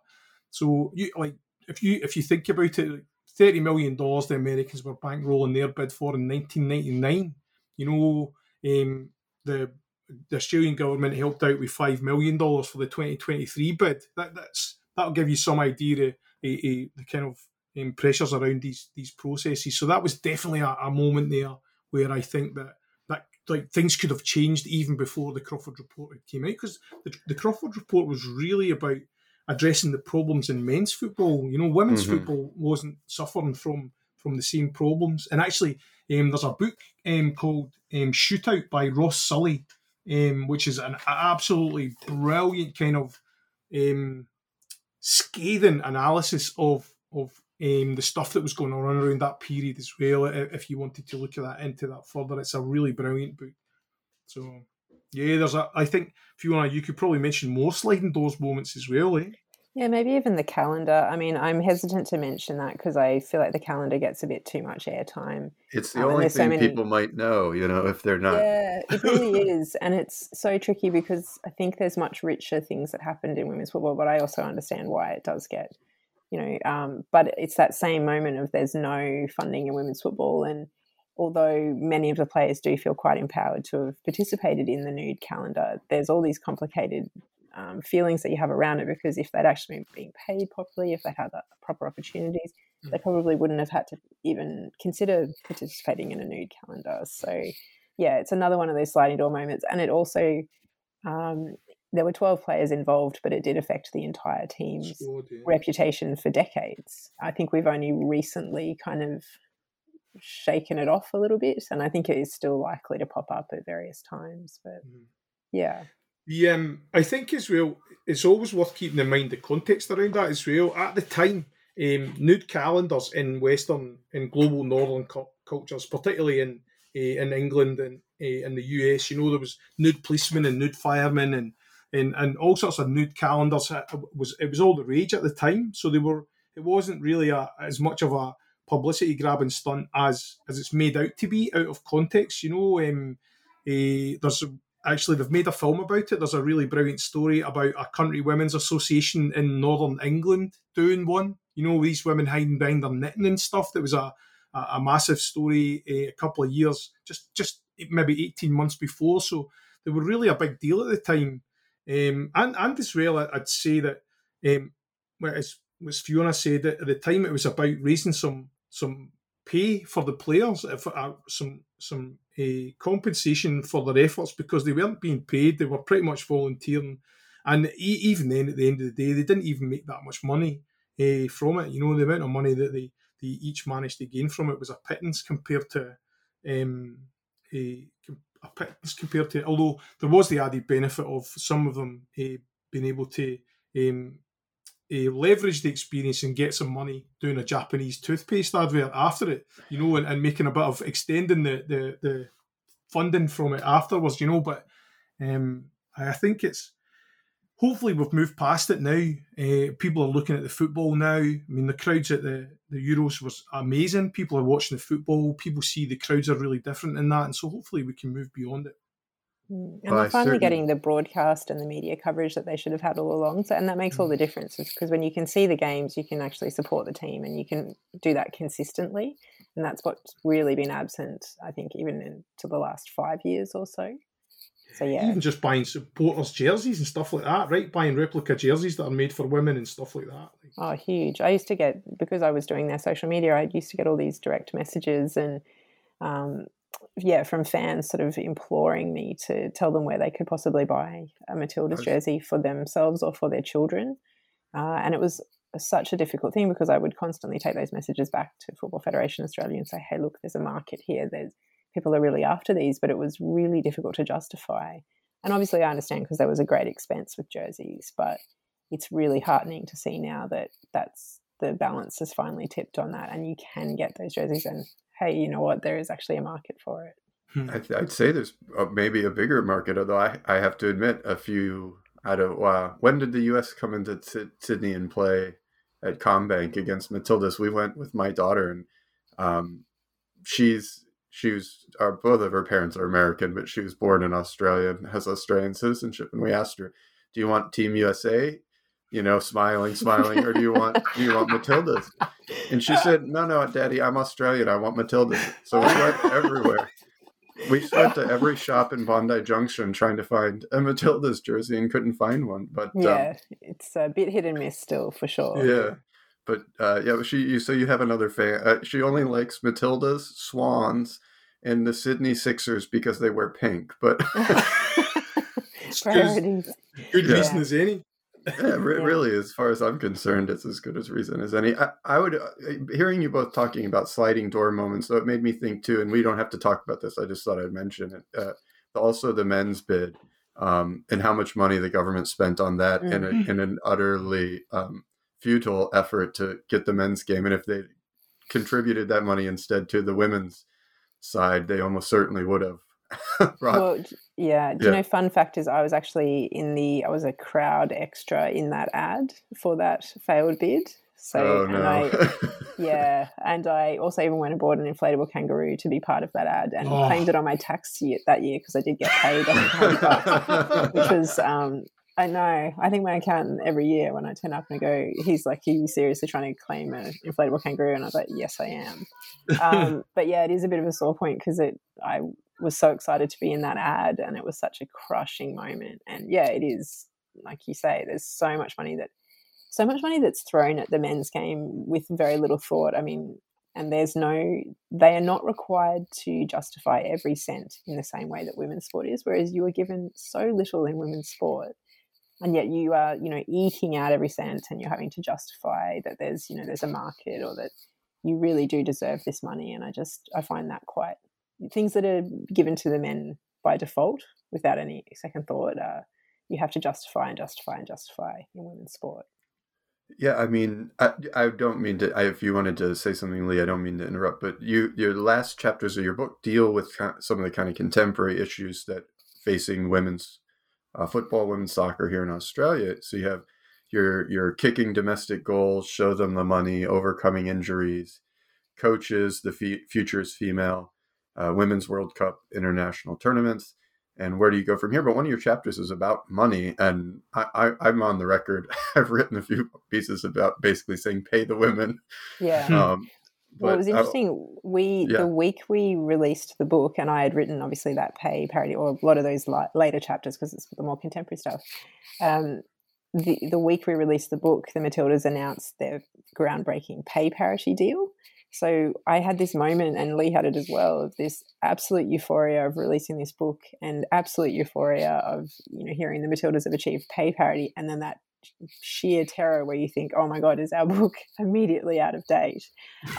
So you like if you if you think about it, thirty million dollars the Americans were bankrolling their bid for in 1999. You know, um, the the Australian government helped out with five million dollars for the 2023 bid. That that's that'll give you some idea of, the kind of um, pressures around these these processes. So that was definitely a, a, moment there where I think that that like things could have changed even before the Crawford report came out because the, the Crawford report was really about addressing the problems in men's football. You know, women's mm-hmm. football wasn't suffering from from the same problems. And actually, um, there's a book um, called um, Shootout by Ross Solly, um, which is an absolutely brilliant kind of um, scathing analysis of of um, the stuff that was going on around that period as well. If you wanted to look at that into that further, it's a really brilliant book. So yeah, there's a. I think if you want, you could probably mention more sliding doors moments as well. Eh? Yeah, maybe even the calendar. I mean, I'm hesitant to mention that because I feel like the calendar gets a bit too much airtime. It's the um, only thing so many... people might know, you know, if they're not. Yeah, it really is. And it's so tricky because I think there's much richer things that happened in women's football, but I also understand why it does get, you know, um, but it's that same moment of there's no funding in women's football. And although many of the players do feel quite empowered to have participated in the nude calendar, there's all these complicated um, feelings that you have around it because if they'd actually been being paid properly, if they had the proper opportunities, mm. they probably wouldn't have had to even consider participating in a nude calendar. So, yeah, it's another one of those sliding door moments. And it also, um, there were 12 players involved, but it did affect the entire team's sure reputation for decades. I think we've only recently kind of shaken it off a little bit, and I think it is still likely to pop up at various times. But mm. yeah. The um, I think as well, it's always worth keeping in mind the context around that as well. At the time, um, nude calendars in Western and global Northern cu- cultures, particularly in uh, in England and uh, in the US, you know, there was nude policemen and nude firemen and and, and all sorts of nude calendars. It was it was all the rage at the time, so they were. It wasn't really a, as much of a publicity grabbing stunt as as it's made out to be out of context. You know, um, uh, there's actually they've made a film about it. There's a really brilliant story about a country women's association in northern England doing one. You know, these women hiding behind their knitting and stuff. That was a a, a massive story uh, a couple of years, just just maybe eighteen months before. So they were really a big deal at the time. Um, and and as well, I'd say that um, as, as Fiona said at the time, it was about raising some some pay for the players, uh, for, uh, some some uh, compensation for their efforts because they weren't being paid; they were pretty much volunteering. And even then, at the end of the day, they didn't even make that much money uh, from it. You know, the amount of money that they, they each managed to gain from it was a pittance compared to um, a, a pittance compared to. Although there was the added benefit of some of them uh, being able to um, uh, leverage the experience and get some money doing a Japanese toothpaste advert after it, you know, and, and making a bit of extending the, the, the funding from it afterwards, you know. But um, I think it's hopefully we've moved past it now. Uh, people are looking at the football now. I mean, the crowds at the, the Euros was amazing. People are watching the football. People see the crowds are really different in that. And so hopefully we can move beyond it. Mm, and they're finally getting the broadcast and the media coverage that they should have had all along. So, and that makes all the mm. difference because when you can see the games, you can actually support the team and you can do that consistently. And that's what's really been absent, I think, even into the last five years or so. So, yeah. Even just buying supporters' jerseys and stuff like that, right? Buying replica jerseys that are made for women and stuff like that. Oh, huge. I used to get, because I was doing their social media, I used to get all these direct messages and um, yeah, from fans sort of imploring me to tell them where they could possibly buy a Matilda's jersey for themselves or for their children. Uh, and it was such a difficult thing because I would constantly take those messages back to Football Federation Australia and say, hey, look, there's a market here. There's people are really after these, but it was really difficult to justify. And obviously, I understand because there was a great expense with jerseys, but it's really heartening to see now that that's the balance has finally tipped on that, and you can get those jerseys. And hey, you know what? There is actually a market for it. Hmm. I'd say there's maybe a bigger market, although I, I have to admit, a few out of wow. When did the U.S. come into t- Sydney and play at CommBank against Matildas? We went with my daughter, and um, she's she was uh, both of her parents are American, but she was born in Australia and has Australian citizenship. And we asked her, "Do you want Team USA you know, smiling, smiling, or do you want do you want Matilda's? And she said, No, no, Daddy, I'm Australian. I want Matilda's. So we went everywhere. We went to every shop in Bondi Junction trying to find a Matilda's jersey and couldn't find one. But yeah, um, it's a bit hit and miss still for sure. Yeah, but uh, yeah, she. So you have another fan. Uh, she only likes Matilda's, Swans, and the Sydney Sixers because they wear pink. But priorities. Good yeah. reason as any. yeah, re- really, as far as I'm concerned, it's as good as reason as any. I, I would, uh, hearing you both talking about sliding door moments, so it made me think too, and we don't have to talk about this. I just thought I'd mention it. Uh, also, the men's bid um, and how much money the government spent on that mm-hmm. in, a, mm-hmm. in an utterly um, futile effort to get the men's game. And if they contributed that money instead to the women's side, they almost certainly would have. well, yeah. Do yeah. you know? Fun fact is, I was actually in the. I was a crowd extra in that ad for that failed bid. So, oh, no. and I, yeah, and I also even went aboard an inflatable kangaroo to be part of that ad and oh. claimed it on my tax year, that year because I did get paid, which was um, I know. I think my accountant every year when I turn up and I go, he's like, "Are you seriously trying to claim an inflatable kangaroo?" And I was like, "Yes, I am." Um, but yeah, it is a bit of a sore point because it. I was so excited to be in that ad, and it was such a crushing moment. And yeah, it is like you say. There's so much money that, so much money that's thrown at the men's game with very little thought. I mean, and there's no they are not required to justify every cent in the same way that women's sport is whereas you are given so little in women's sport and yet you are you know eking out every cent and you're having to justify that there's you know there's a market or that you really do deserve this money and i just i find that quite things that are given to the men by default without any second thought uh, you have to justify and justify and justify in women's sport yeah, I mean, I, I don't mean to. I, if you wanted to say something, Lee, I don't mean to interrupt. But you, your last chapters of your book deal with some of the kind of contemporary issues that facing women's uh, football, women's soccer here in Australia. So you have your your kicking domestic goals, show them the money, overcoming injuries, coaches, the f- future is female, uh, women's World Cup international tournaments, and where do you go from here? But one of your chapters is about money, and I, I, am on the record. I've written a few pieces about basically saying pay the women. Yeah. Um, well, it was interesting. we yeah. the week we released the book, and I had written obviously that pay parody or a lot of those later chapters because it's the more contemporary stuff. Um, the the week we released the book, the Matildas announced their groundbreaking pay parity deal. So I had this moment, and Lee had it as well, of this absolute euphoria of releasing this book, and absolute euphoria of you know hearing the Matildas have achieved pay parity, and then that sheer terror where you think, oh my God, is our book immediately out of date?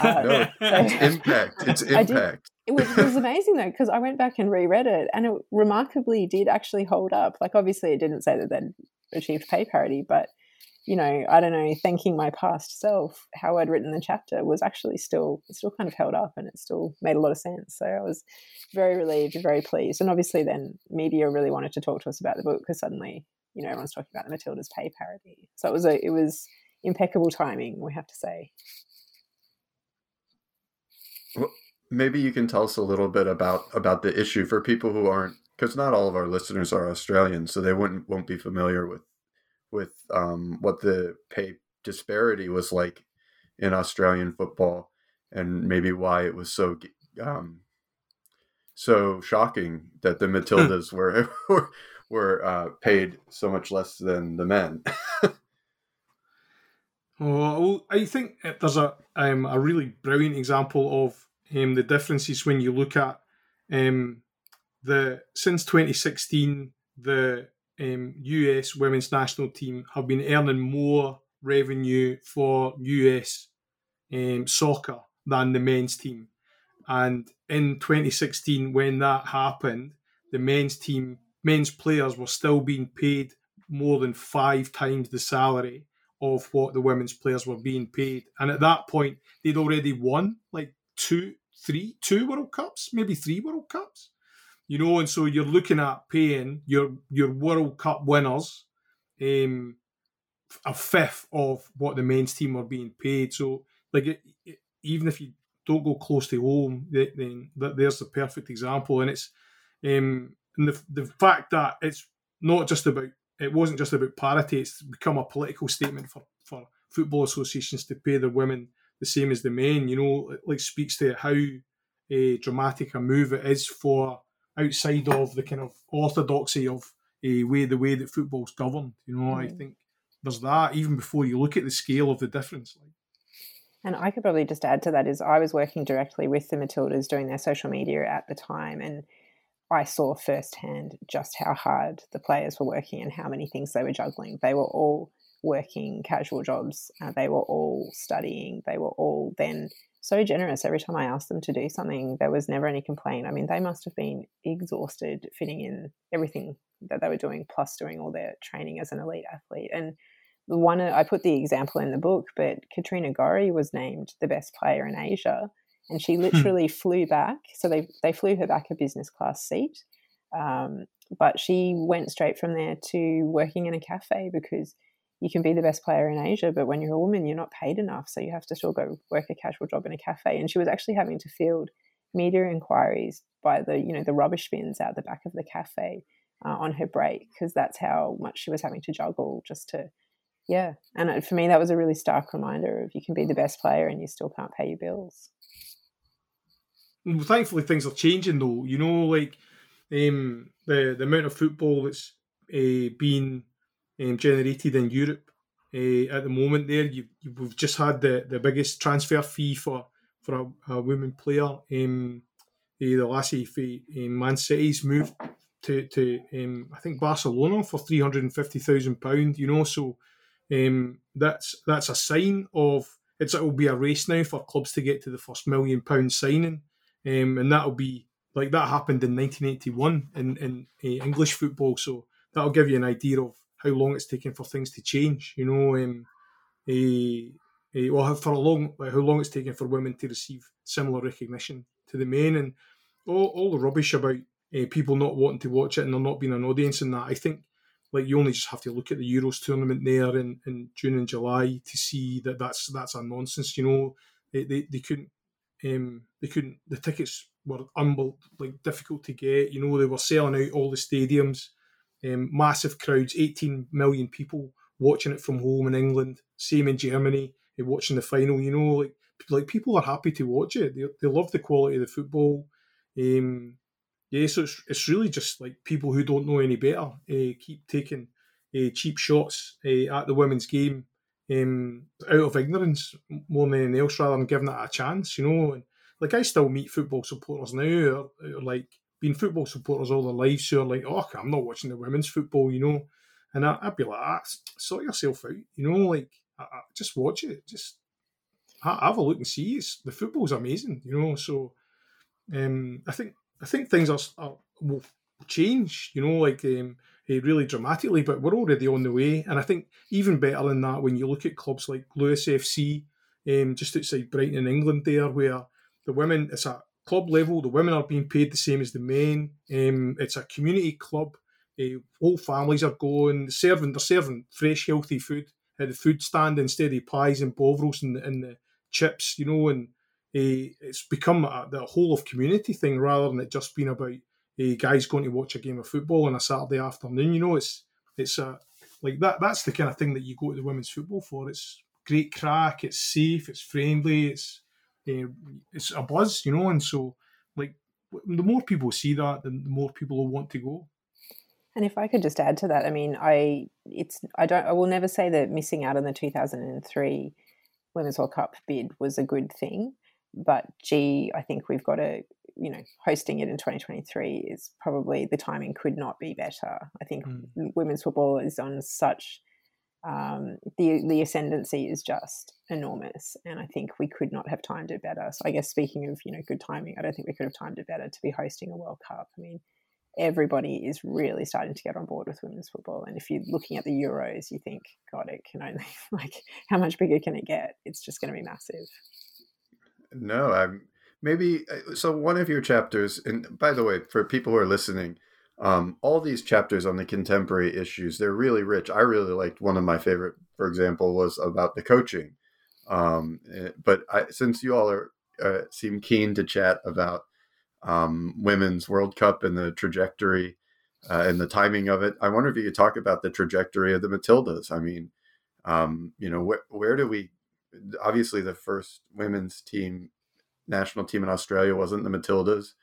Uh, no, so it's impact. It's impact. Did, which was amazing though, because I went back and reread it and it remarkably did actually hold up. Like, obviously, it didn't say that they'd achieved pay parity, but you know, I don't know, thanking my past self, how I'd written the chapter was actually still it still kind of held up and it still made a lot of sense. So I was very relieved and very pleased. And obviously then media really wanted to talk to us about the book because suddenly you know everyone's talking about the Matildas pay parity. So it was a it was impeccable timing, we have to say. Well, maybe you can tell us a little bit about about the issue for people who aren't because not all of our listeners are Australian, so they wouldn't won't be familiar with with um, what the pay disparity was like in Australian football, and maybe why it was so um, so shocking that the Matildas were were uh, paid so much less than the men. well, I think there's a um, a really brilliant example of um, the differences when you look at um, the since 2016 the um, US women's national team have been earning more revenue for US um, soccer than the men's team. And in 2016, when that happened, the men's team men's players were still being paid more than five times the salary of what the women's players were being paid. And at that point, they'd already won like two, three, two World Cups, maybe three World Cups. You know, and so you're looking at paying your your World Cup winners um, a fifth of what the men's team were being paid. So, like, it, it, even if you don't go close to home, then there's the perfect example. And it's um, and the, the fact that it's not just about it wasn't just about parity; it's become a political statement for for football associations to pay their women the same as the men. You know, it like speaks to how a dramatic a move it is for outside of the kind of orthodoxy of a way the way that football's governed. You know, mm. I think there's that even before you look at the scale of the difference. Like. And I could probably just add to that is I was working directly with the Matildas doing their social media at the time, and I saw firsthand just how hard the players were working and how many things they were juggling. They were all working casual jobs. Uh, they were all studying. They were all then so generous. Every time I asked them to do something, there was never any complaint. I mean, they must have been exhausted fitting in everything that they were doing, plus doing all their training as an elite athlete. And one I put the example in the book, but Katrina Gorry was named the best player in Asia, and she hmm. literally flew back. So they they flew her back a business class seat. Um, but she went straight from there to working in a cafe because you can be the best player in Asia, but when you're a woman, you're not paid enough. So you have to still go work a casual job in a cafe. And she was actually having to field media inquiries by the, you know, the rubbish bins out the back of the cafe uh, on her break because that's how much she was having to juggle just to, yeah. And for me, that was a really stark reminder of you can be the best player and you still can't pay your bills. Thankfully, things are changing though. You know, like um, the the amount of football that's uh, been um, generated in Europe uh, at the moment. There, you, we've just had the, the biggest transfer fee for for a, a women player. Um, uh, the lassie for um, Man City's moved to to um, I think Barcelona for three hundred and fifty thousand pound. You know, so um, that's that's a sign of it's it will be a race now for clubs to get to the first million pound signing, um, and that'll be like that happened in 1981 in in uh, English football. So that'll give you an idea of how long it's taken for things to change. You know, um, uh, well, for a long, how long it's taken for women to receive similar recognition to the men, and all, all the rubbish about uh, people not wanting to watch it and there not being an audience in that. I think like you only just have to look at the Euros tournament there in, in June and July to see that that's that's a nonsense. You know, they they, they couldn't um, they couldn't the tickets were unbel- like difficult to get. You know, they were selling out all the stadiums um, massive crowds, 18 million people watching it from home in England. Same in Germany, uh, watching the final. You know, like like people are happy to watch it. They, they love the quality of the football. Um, yeah, so it's, it's really just like people who don't know any better uh, keep taking uh, cheap shots uh, at the women's game um, out of ignorance more than anything else, rather than giving it a chance. You know, like I still meet football supporters now, like been football supporters all their lives who are like, oh, I'm not watching the women's football, you know. And I, would be like, ah, sort yourself out, you know, like, I, I, just watch it. Just have a look and see. It's, the football's amazing, you know. So um, I think I think things are, are will change, you know, like um, really dramatically, but we're already on the way. And I think even better than that, when you look at clubs like Lewes FC, um, just outside Brighton in England, there, where the women, it's a club level, the women are being paid the same as the men. Um, it's a community club. Uh, whole families are going serving. They're serving fresh, healthy food at the food stand instead of pies and bovrils and, and the chips. You know, and uh, it's become a, the whole of community thing rather than it just being about guys going to watch a game of football on a Saturday afternoon. You know, it's it's a like that. That's the kind of thing that you go to the women's football for. It's great crack. It's safe. It's friendly. It's uh, it's a buzz, you know, and so like the more people see that, the more people will want to go. And if I could just add to that, I mean, I it's I don't I will never say that missing out on the 2003 Women's World Cup bid was a good thing, but gee, I think we've got to you know hosting it in 2023 is probably the timing could not be better. I think mm. women's football is on such um, the the ascendancy is just enormous, and I think we could not have timed it better. So I guess speaking of you know good timing, I don't think we could have timed it better to be hosting a World Cup. I mean, everybody is really starting to get on board with women's football, and if you're looking at the Euros, you think, God, it can only like how much bigger can it get? It's just going to be massive. No, I'm maybe uh, so. One of your chapters, and by the way, for people who are listening um, all these chapters on the contemporary issues they're really rich i really liked one of my favorite for example was about the coaching um, eh, but I, since you all are uh, seem keen to chat about um, women's world cup and the trajectory uh, and the timing of it. I wonder if you could talk about the trajectory of the Matildas. I mean, um, you know, where where do we? Obviously, the first women's team, national team in Australia wasn't the Matildas.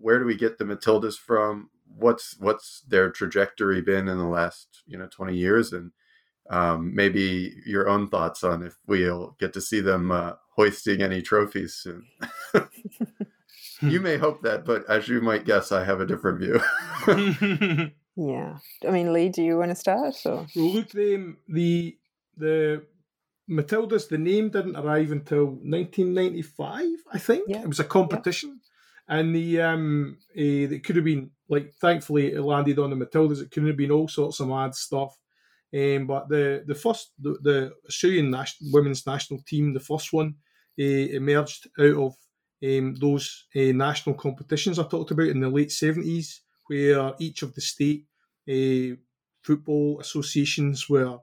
Where do we get the Matildas from? What's what's their trajectory been in the last you know twenty years, and um, maybe your own thoughts on if we'll get to see them uh, hoisting any trophies soon. you may hope that, but as you might guess, I have a different view. yeah, I mean, Lee, do you want to start? Or? Well, look, the the the Matildas, the name didn't arrive until 1995, I think. Yeah. It was a competition. Yeah. And the um, uh, it could have been like, thankfully, it landed on the Matildas. It could have been all sorts of mad stuff. Um, but the the first the, the Australian national, women's national team, the first one, uh, emerged out of um, those uh, national competitions I talked about in the late seventies, where each of the state uh, football associations were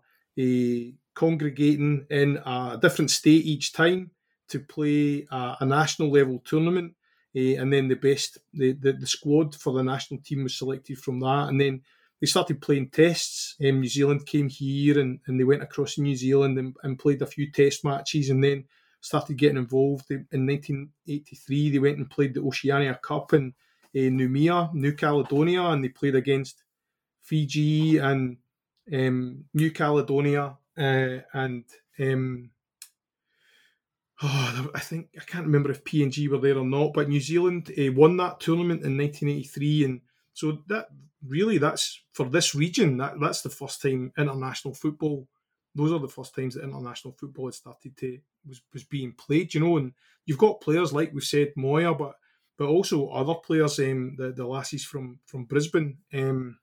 congregating in a different state each time to play a, a national level tournament. and then the best, the, the, the squad for the national team was selected from that. And then they started playing tests. Um, New Zealand came here and, and they went across New Zealand and, and played a few test matches and then started getting involved. In 1983, they went and played the Oceania Cup in uh, Noumea, New Caledonia, and they played against Fiji and um, New Caledonia uh, and um, oh, I think I can't remember if PNG were there or not, but New Zealand uh, won that tournament in 1983, and so that really that's for this region that that's the first time international football those are the first times that international football had started to was, was being played you know and you've got players like we've said moya but but also other players um the, the lassies from from brisbane um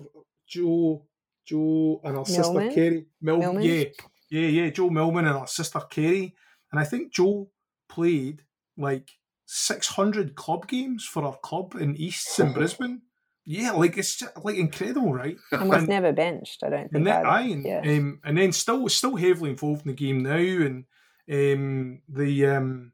oh, joe joe and her sister kerry Mil- Millman? yeah yeah yeah joe millman and her sister kerry and i think joe played like 600 club games for our club in easts in brisbane yeah, like it's just, like incredible, right? And was never benched. I don't think. And then, I, and, yeah. um, and then still still heavily involved in the game now, and um, the um,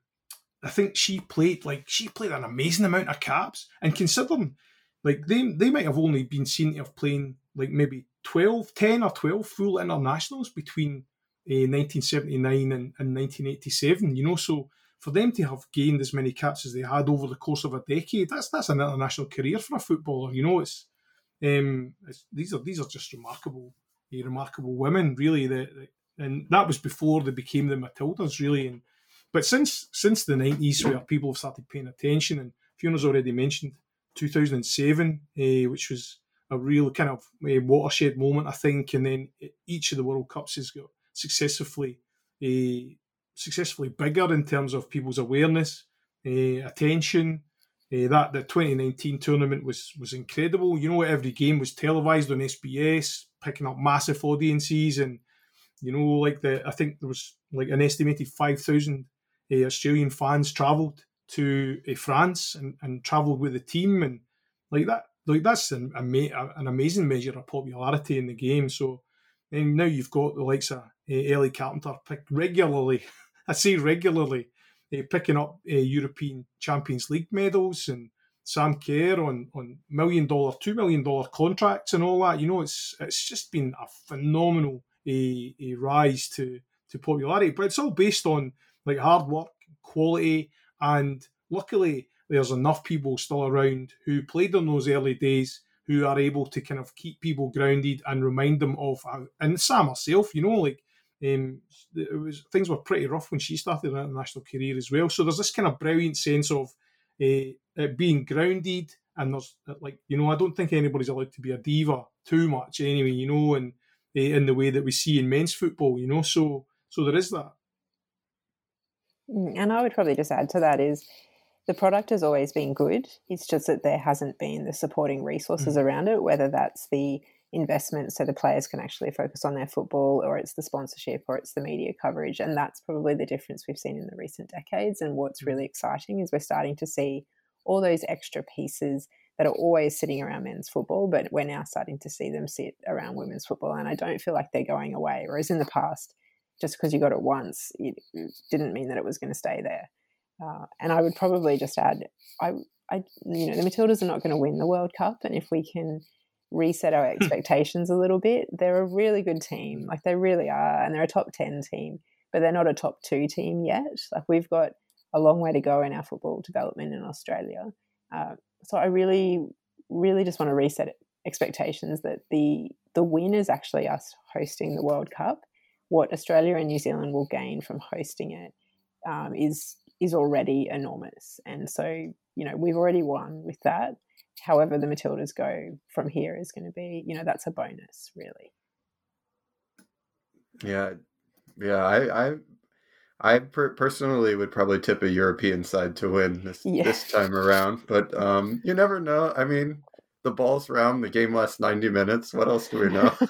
I think she played like she played an amazing amount of caps, and considering like they they might have only been seen to have playing like maybe 12, 10 or twelve full internationals between uh, 1979 and, and 1987. You know, so for them to have gained as many caps as they had over the course of a decade, that's that's an international career for a footballer. You know, it's, um, it's these are these are just remarkable, uh, remarkable women, really. That and that was before they became the Matildas, really. And but since since the nineties, where people have started paying attention, and Fiona's already mentioned 2007, uh, which was a real kind of watershed moment, I think. And then each of the World Cups has got successively uh, successfully bigger in terms of people's awareness, uh, attention. Uh, that the 2019 tournament was was incredible. You know, every game was televised on SBS, picking up massive audiences, and you know, like the I think there was like an estimated 5,000 uh, Australian fans travelled to uh, France and, and travelled with the team, and like that, like that's an, an amazing measure of popularity in the game. So, and now you've got the likes of uh, Ellie Carpenter picked regularly I see regularly uh, picking up uh, European Champions League medals and Sam Kerr on on million dollar, two million dollar contracts and all that. You know, it's it's just been a phenomenal a, a rise to to popularity. But it's all based on like hard work, quality, and luckily there's enough people still around who played in those early days who are able to kind of keep people grounded and remind them of and Sam herself, you know, like um, it was things were pretty rough when she started her international career as well. So there's this kind of brilliant sense of uh, being grounded, and there's uh, like you know I don't think anybody's allowed to be a diva too much anyway, you know, and uh, in the way that we see in men's football, you know. So so there is that. Mm, and I would probably just add to that is the product has always been good. It's just that there hasn't been the supporting resources mm. around it, whether that's the investment so the players can actually focus on their football or it's the sponsorship or it's the media coverage. And that's probably the difference we've seen in the recent decades. And what's really exciting is we're starting to see all those extra pieces that are always sitting around men's football but we're now starting to see them sit around women's football. And I don't feel like they're going away. Whereas in the past just because you got it once it didn't mean that it was going to stay there uh, and I would probably just add I I, you know, the Matildas are not going to win the World Cup, and if we can reset our expectations a little bit, they're a really good team. Like they really are, and they're a top ten team, but they're not a top two team yet. Like we've got a long way to go in our football development in Australia. Uh, so I really, really just want to reset expectations that the the win is actually us hosting the World Cup. What Australia and New Zealand will gain from hosting it um, is is already enormous, and so you know we've already won with that. However, the Matildas go from here is going to be, you know, that's a bonus, really. Yeah, yeah. I, I, I per- personally would probably tip a European side to win this yeah. this time around, but um, you never know. I mean, the ball's round. The game lasts ninety minutes. What else do we know?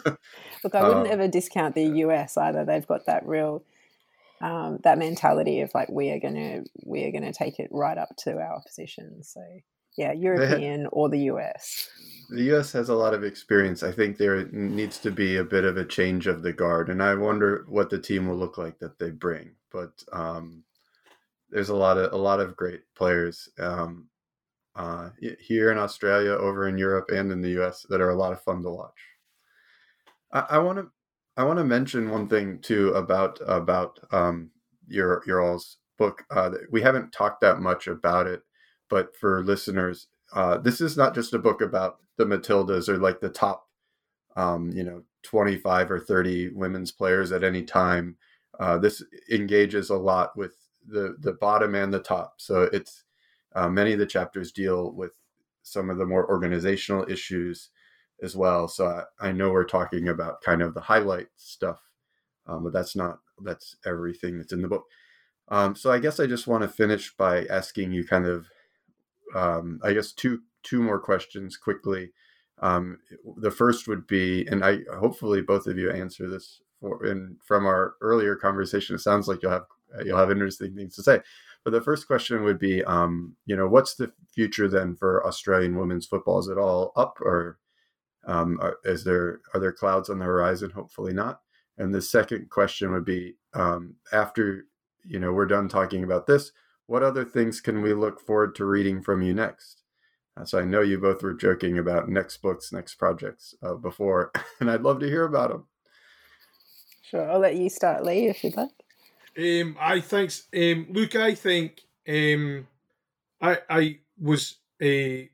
Look, I wouldn't um, ever discount the US either. They've got that real um, that mentality of like we are gonna we are gonna take it right up to our opposition. So yeah, European or the US. The US has a lot of experience. I think there needs to be a bit of a change of the guard, and I wonder what the team will look like that they bring. But um, there's a lot of a lot of great players. Um, uh, here in Australia, over in Europe, and in the US that are a lot of fun to watch. I want to I want to mention one thing too about about um, your your all's book. Uh, we haven't talked that much about it, but for listeners, uh, this is not just a book about the Matildas or like the top, um, you know, 25 or 30 women's players at any time. Uh, this engages a lot with the the bottom and the top. So it's uh, many of the chapters deal with some of the more organizational issues as well. So I, I know we're talking about kind of the highlight stuff, um, but that's not that's everything that's in the book. Um, so I guess I just want to finish by asking you kind of, um, I guess two two more questions quickly. Um, the first would be, and I hopefully both of you answer this for, and from our earlier conversation, it sounds like you'll have you'll have interesting things to say. But the first question would be, um, you know, what's the future then for Australian women's football? Is it all up, or um, are, is there are there clouds on the horizon? Hopefully not. And the second question would be, um, after you know we're done talking about this, what other things can we look forward to reading from you next? Uh, so I know you both were joking about next books, next projects uh, before, and I'd love to hear about them. Sure, I'll let you start, Lee, if you'd like. Um, I thanks, um, Luke. I think um, I I was a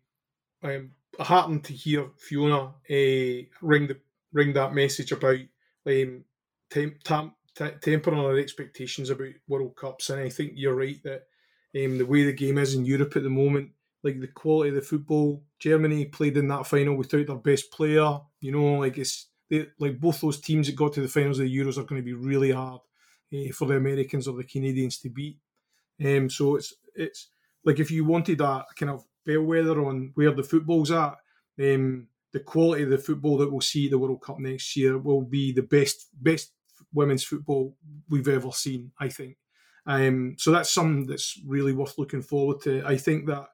uh, um, heartened to hear Fiona uh, ring the ring that message about um, temp, temp, tempering our expectations about World Cups, and I think you're right that um, the way the game is in Europe at the moment, like the quality of the football, Germany played in that final without their best player. You know, like it's they, like both those teams that got to the finals of the Euros are going to be really hard uh, for the Americans or the Canadians to beat. Um, so it's it's like if you wanted a kind of bellwether on where the football's at, um, the quality of the football that we'll see at the World Cup next year will be the best best women's football we've ever seen. I think. Um, so that's something that's really worth looking forward to. I think that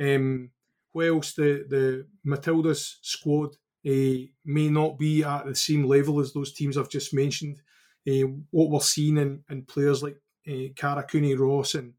um, whilst the the Matildas squad uh, may not be at the same level as those teams I've just mentioned, uh, what we're seeing in, in players like uh, Cara Cooney Ross and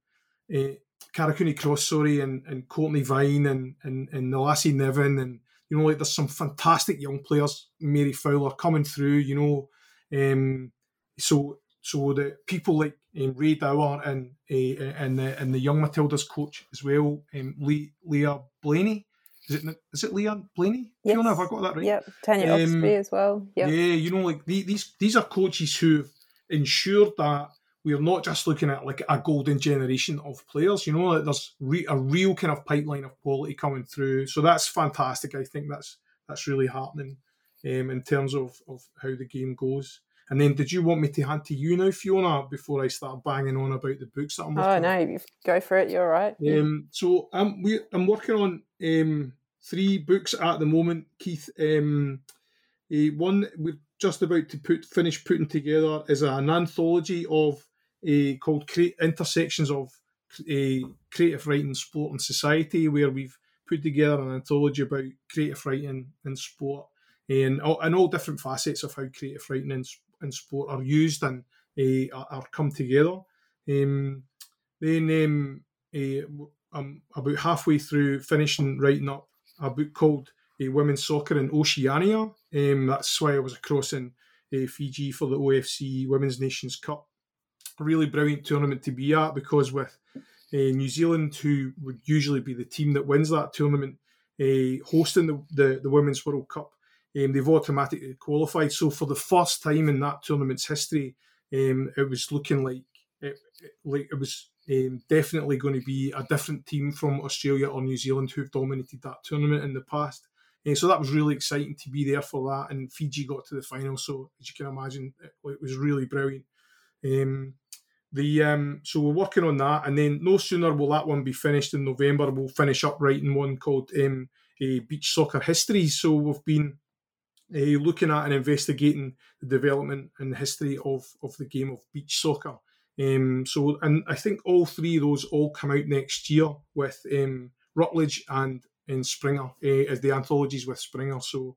uh, Cooney Cross, sorry, and, and Cortnee Vine and, and, and Lassie Niven. And, you know, like there's some fantastic young players, Mary Fowler, coming through, you know. Um, so so the people like um, Rae Dower and uh, and the and the young Matildas coach as well, um, Leah Blayney, is it is it Leah Blayney? Yes. Fiona, have I got that right? Yep, Tanya um, as well. Yep. Yeah, you know, like these these are coaches who've ensured that we're not just looking at like a golden generation of players. You know, like there's re- a real kind of pipeline of quality coming through. So that's fantastic. I think that's that's really happening um, in terms of of how the game goes. And then, did you want me to hand to you now, Fiona, before I start banging on about the books that I'm working? Oh no, go for it. You're right. Um, so I'm we I'm working on um, three books at the moment, Keith. Um, uh, one we're just about to put finish putting together is an anthology of uh, called Intersections of uh, Creative Writing, Sport and Society, where we've put together an anthology about creative writing and sport and all, and all different facets of how creative writing and, and sport are used and uh, are, come together. Um, then um, I'm about halfway through finishing writing up a book called uh, Women's Soccer in Oceania. Um, that's why I was across in uh, Fiji for the OFC Women's Nations Cup. Really brilliant tournament to be at because with uh, New Zealand, who would usually be the team that wins that tournament, uh, hosting the, the, the Women's World Cup, um, they've automatically qualified. So for the first time in that tournament's history, um, it was looking like it, like it was um, definitely going to be a different team from Australia or New Zealand who've dominated that tournament in the past. So that was really exciting to be there for that. And Fiji got to the final, so as you can imagine, it, it was really brilliant. Um, the um, so we're working on that, and then no sooner will that one be finished in November, we'll finish up writing one called um, a beach soccer history. So we've been uh, looking at and investigating the development and history of of the game of beach soccer. Um, so, and I think all three of those all come out next year with um, Routledge and in Springer uh, as the anthologies with Springer. So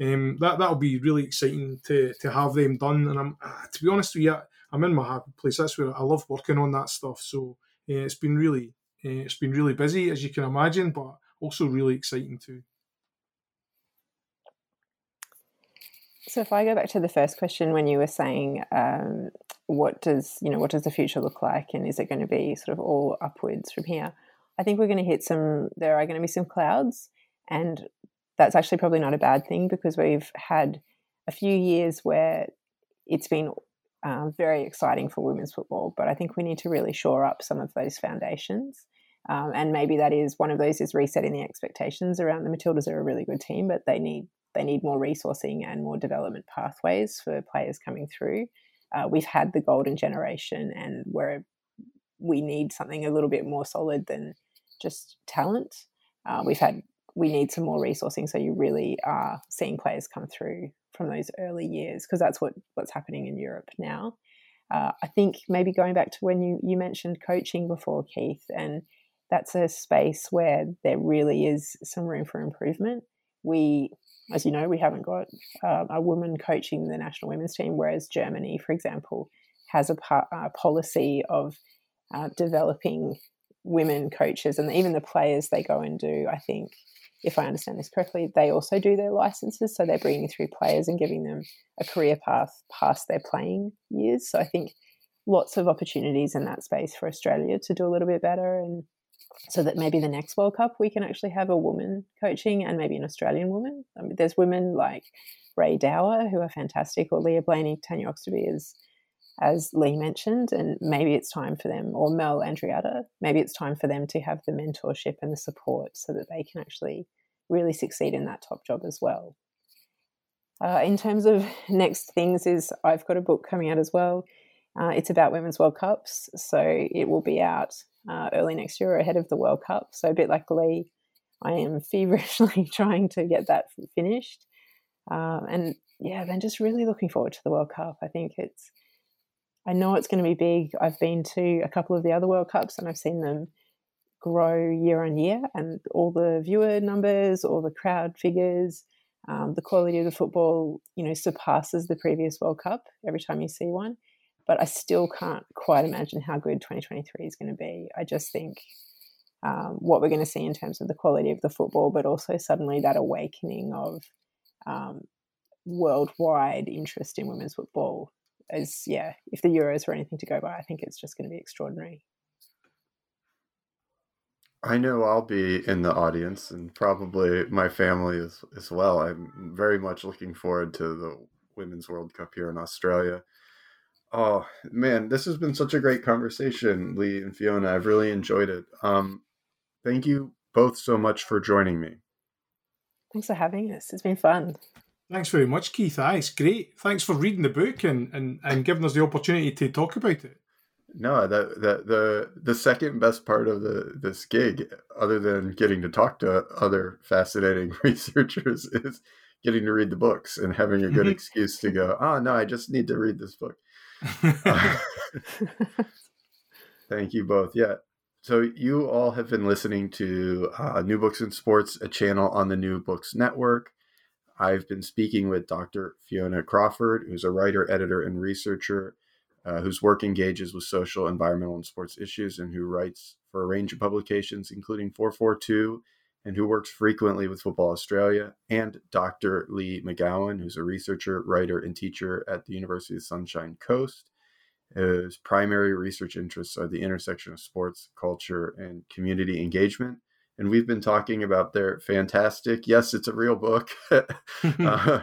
um, that that'll be really exciting to to have them done. And I'm uh, to be honest with you, I'm in my happy place. That's where I love working on that stuff. So uh, it's been really uh, it's been really busy as you can imagine, but also really exciting too. So if I go back to the first question when you were saying um, what does you know what does the future look like and is it going to be sort of all upwards from here? I think we're going to hit some. There are going to be some clouds, and that's actually probably not a bad thing because we've had a few years where it's been um, very exciting for women's football. But I think we need to really shore up some of those foundations. Um, and maybe that is one of those is resetting the expectations around the Matildas are a really good team, but they need they need more resourcing and more development pathways for players coming through. Uh, we've had the golden generation, and where we need something a little bit more solid than just talent. Uh, we've had we need some more resourcing, so you really are seeing players come through from those early years because that's what what's happening in Europe now. Uh, I think maybe going back to when you you mentioned coaching before, Keith, and that's a space where there really is some room for improvement. We as you know, we haven't got uh, a woman coaching the national women's team, whereas Germany, for example, has a, policy of uh, developing women coaches and even the players they go and do. I think, if I understand this correctly, they also do their licenses, so they're bringing through players and giving them a career path past their playing years. So I think lots of opportunities in that space for Australia to do a little bit better and so that maybe the next World Cup we can actually have a woman coaching and maybe an Australian woman. I mean, there's women like Rae Dower who are fantastic, or Leah Blayney, Tanya Oxtoby, as as Lee mentioned, and maybe it's time for them, or Mel Andreatta, maybe it's time for them to have the mentorship and the support so that they can actually really succeed in that top job as well. Uh, in terms of next things, is I've got a book coming out as well. Uh, it's about women's World Cups, so it will be out uh, early next year ahead of the World Cup. So a bit like Lee, I am feverishly trying to get that finished. Um, and yeah, then just really looking forward to the World Cup. I think it's, I know it's going to be big. I've been to a couple of the other World Cups and I've seen them grow year on year, and all the viewer numbers, all the crowd figures, um, the quality of the football, you know, surpasses the previous World Cup every time you see one but I still can't quite imagine how good 2023 is going to be. I just think um, what we're going to see in terms of the quality of the football, but also suddenly that awakening of um, worldwide interest in women's football. As yeah, if the Euros were anything to go by, I think it's just going to be extraordinary. I know I'll be in the audience and probably my family as, as well. I'm very much looking forward to the Women's World Cup here in Australia. Oh man, this has been such a great conversation, Lee and Fiona. I've really enjoyed it. Um, thank you both so much for joining me. Thanks for having us. It's been fun. Thanks very much, Keith. Aye, it's great. Thanks for reading the book and, and, and giving us the opportunity to talk about it. No, the, the the the second best part of the this gig, other than getting to talk to other fascinating researchers, is getting to read the books and having a good mm-hmm. excuse to go. Oh no, I just need to read this book. thank you both. Yeah. So you all have been listening to uh, New Books in Sports, a channel on the New Books Network. I've been speaking with Dr. Fiona Crawford, who's a writer, editor, and researcher uh, whose work engages with social, environmental, and sports issues, and who writes for a range of publications, including 442, and who works frequently with Football Australia, and Dr. Lee McGowan, who's a researcher, writer, and teacher at the University of Sunshine Coast. His primary research interests are the intersection of sports, culture, and community engagement. And we've been talking about their fantastic, yes, it's a real book. uh,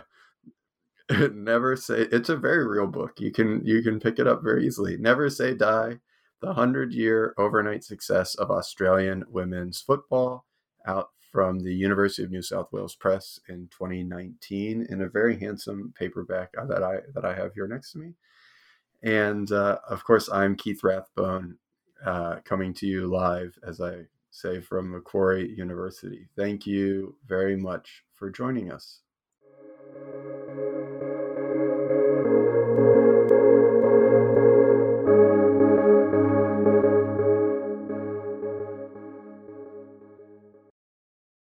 never say it's a very real book. You can you can pick it up very easily. Never say die. The hundred year overnight success of Australian women's football out from the University of New South Wales Press in 2019 in a very handsome paperback uh, that I that I have here next to me. And uh, of course, I'm Keith Rathbone, uh, coming to you live, as I say, from Macquarie University. Thank you very much for joining us.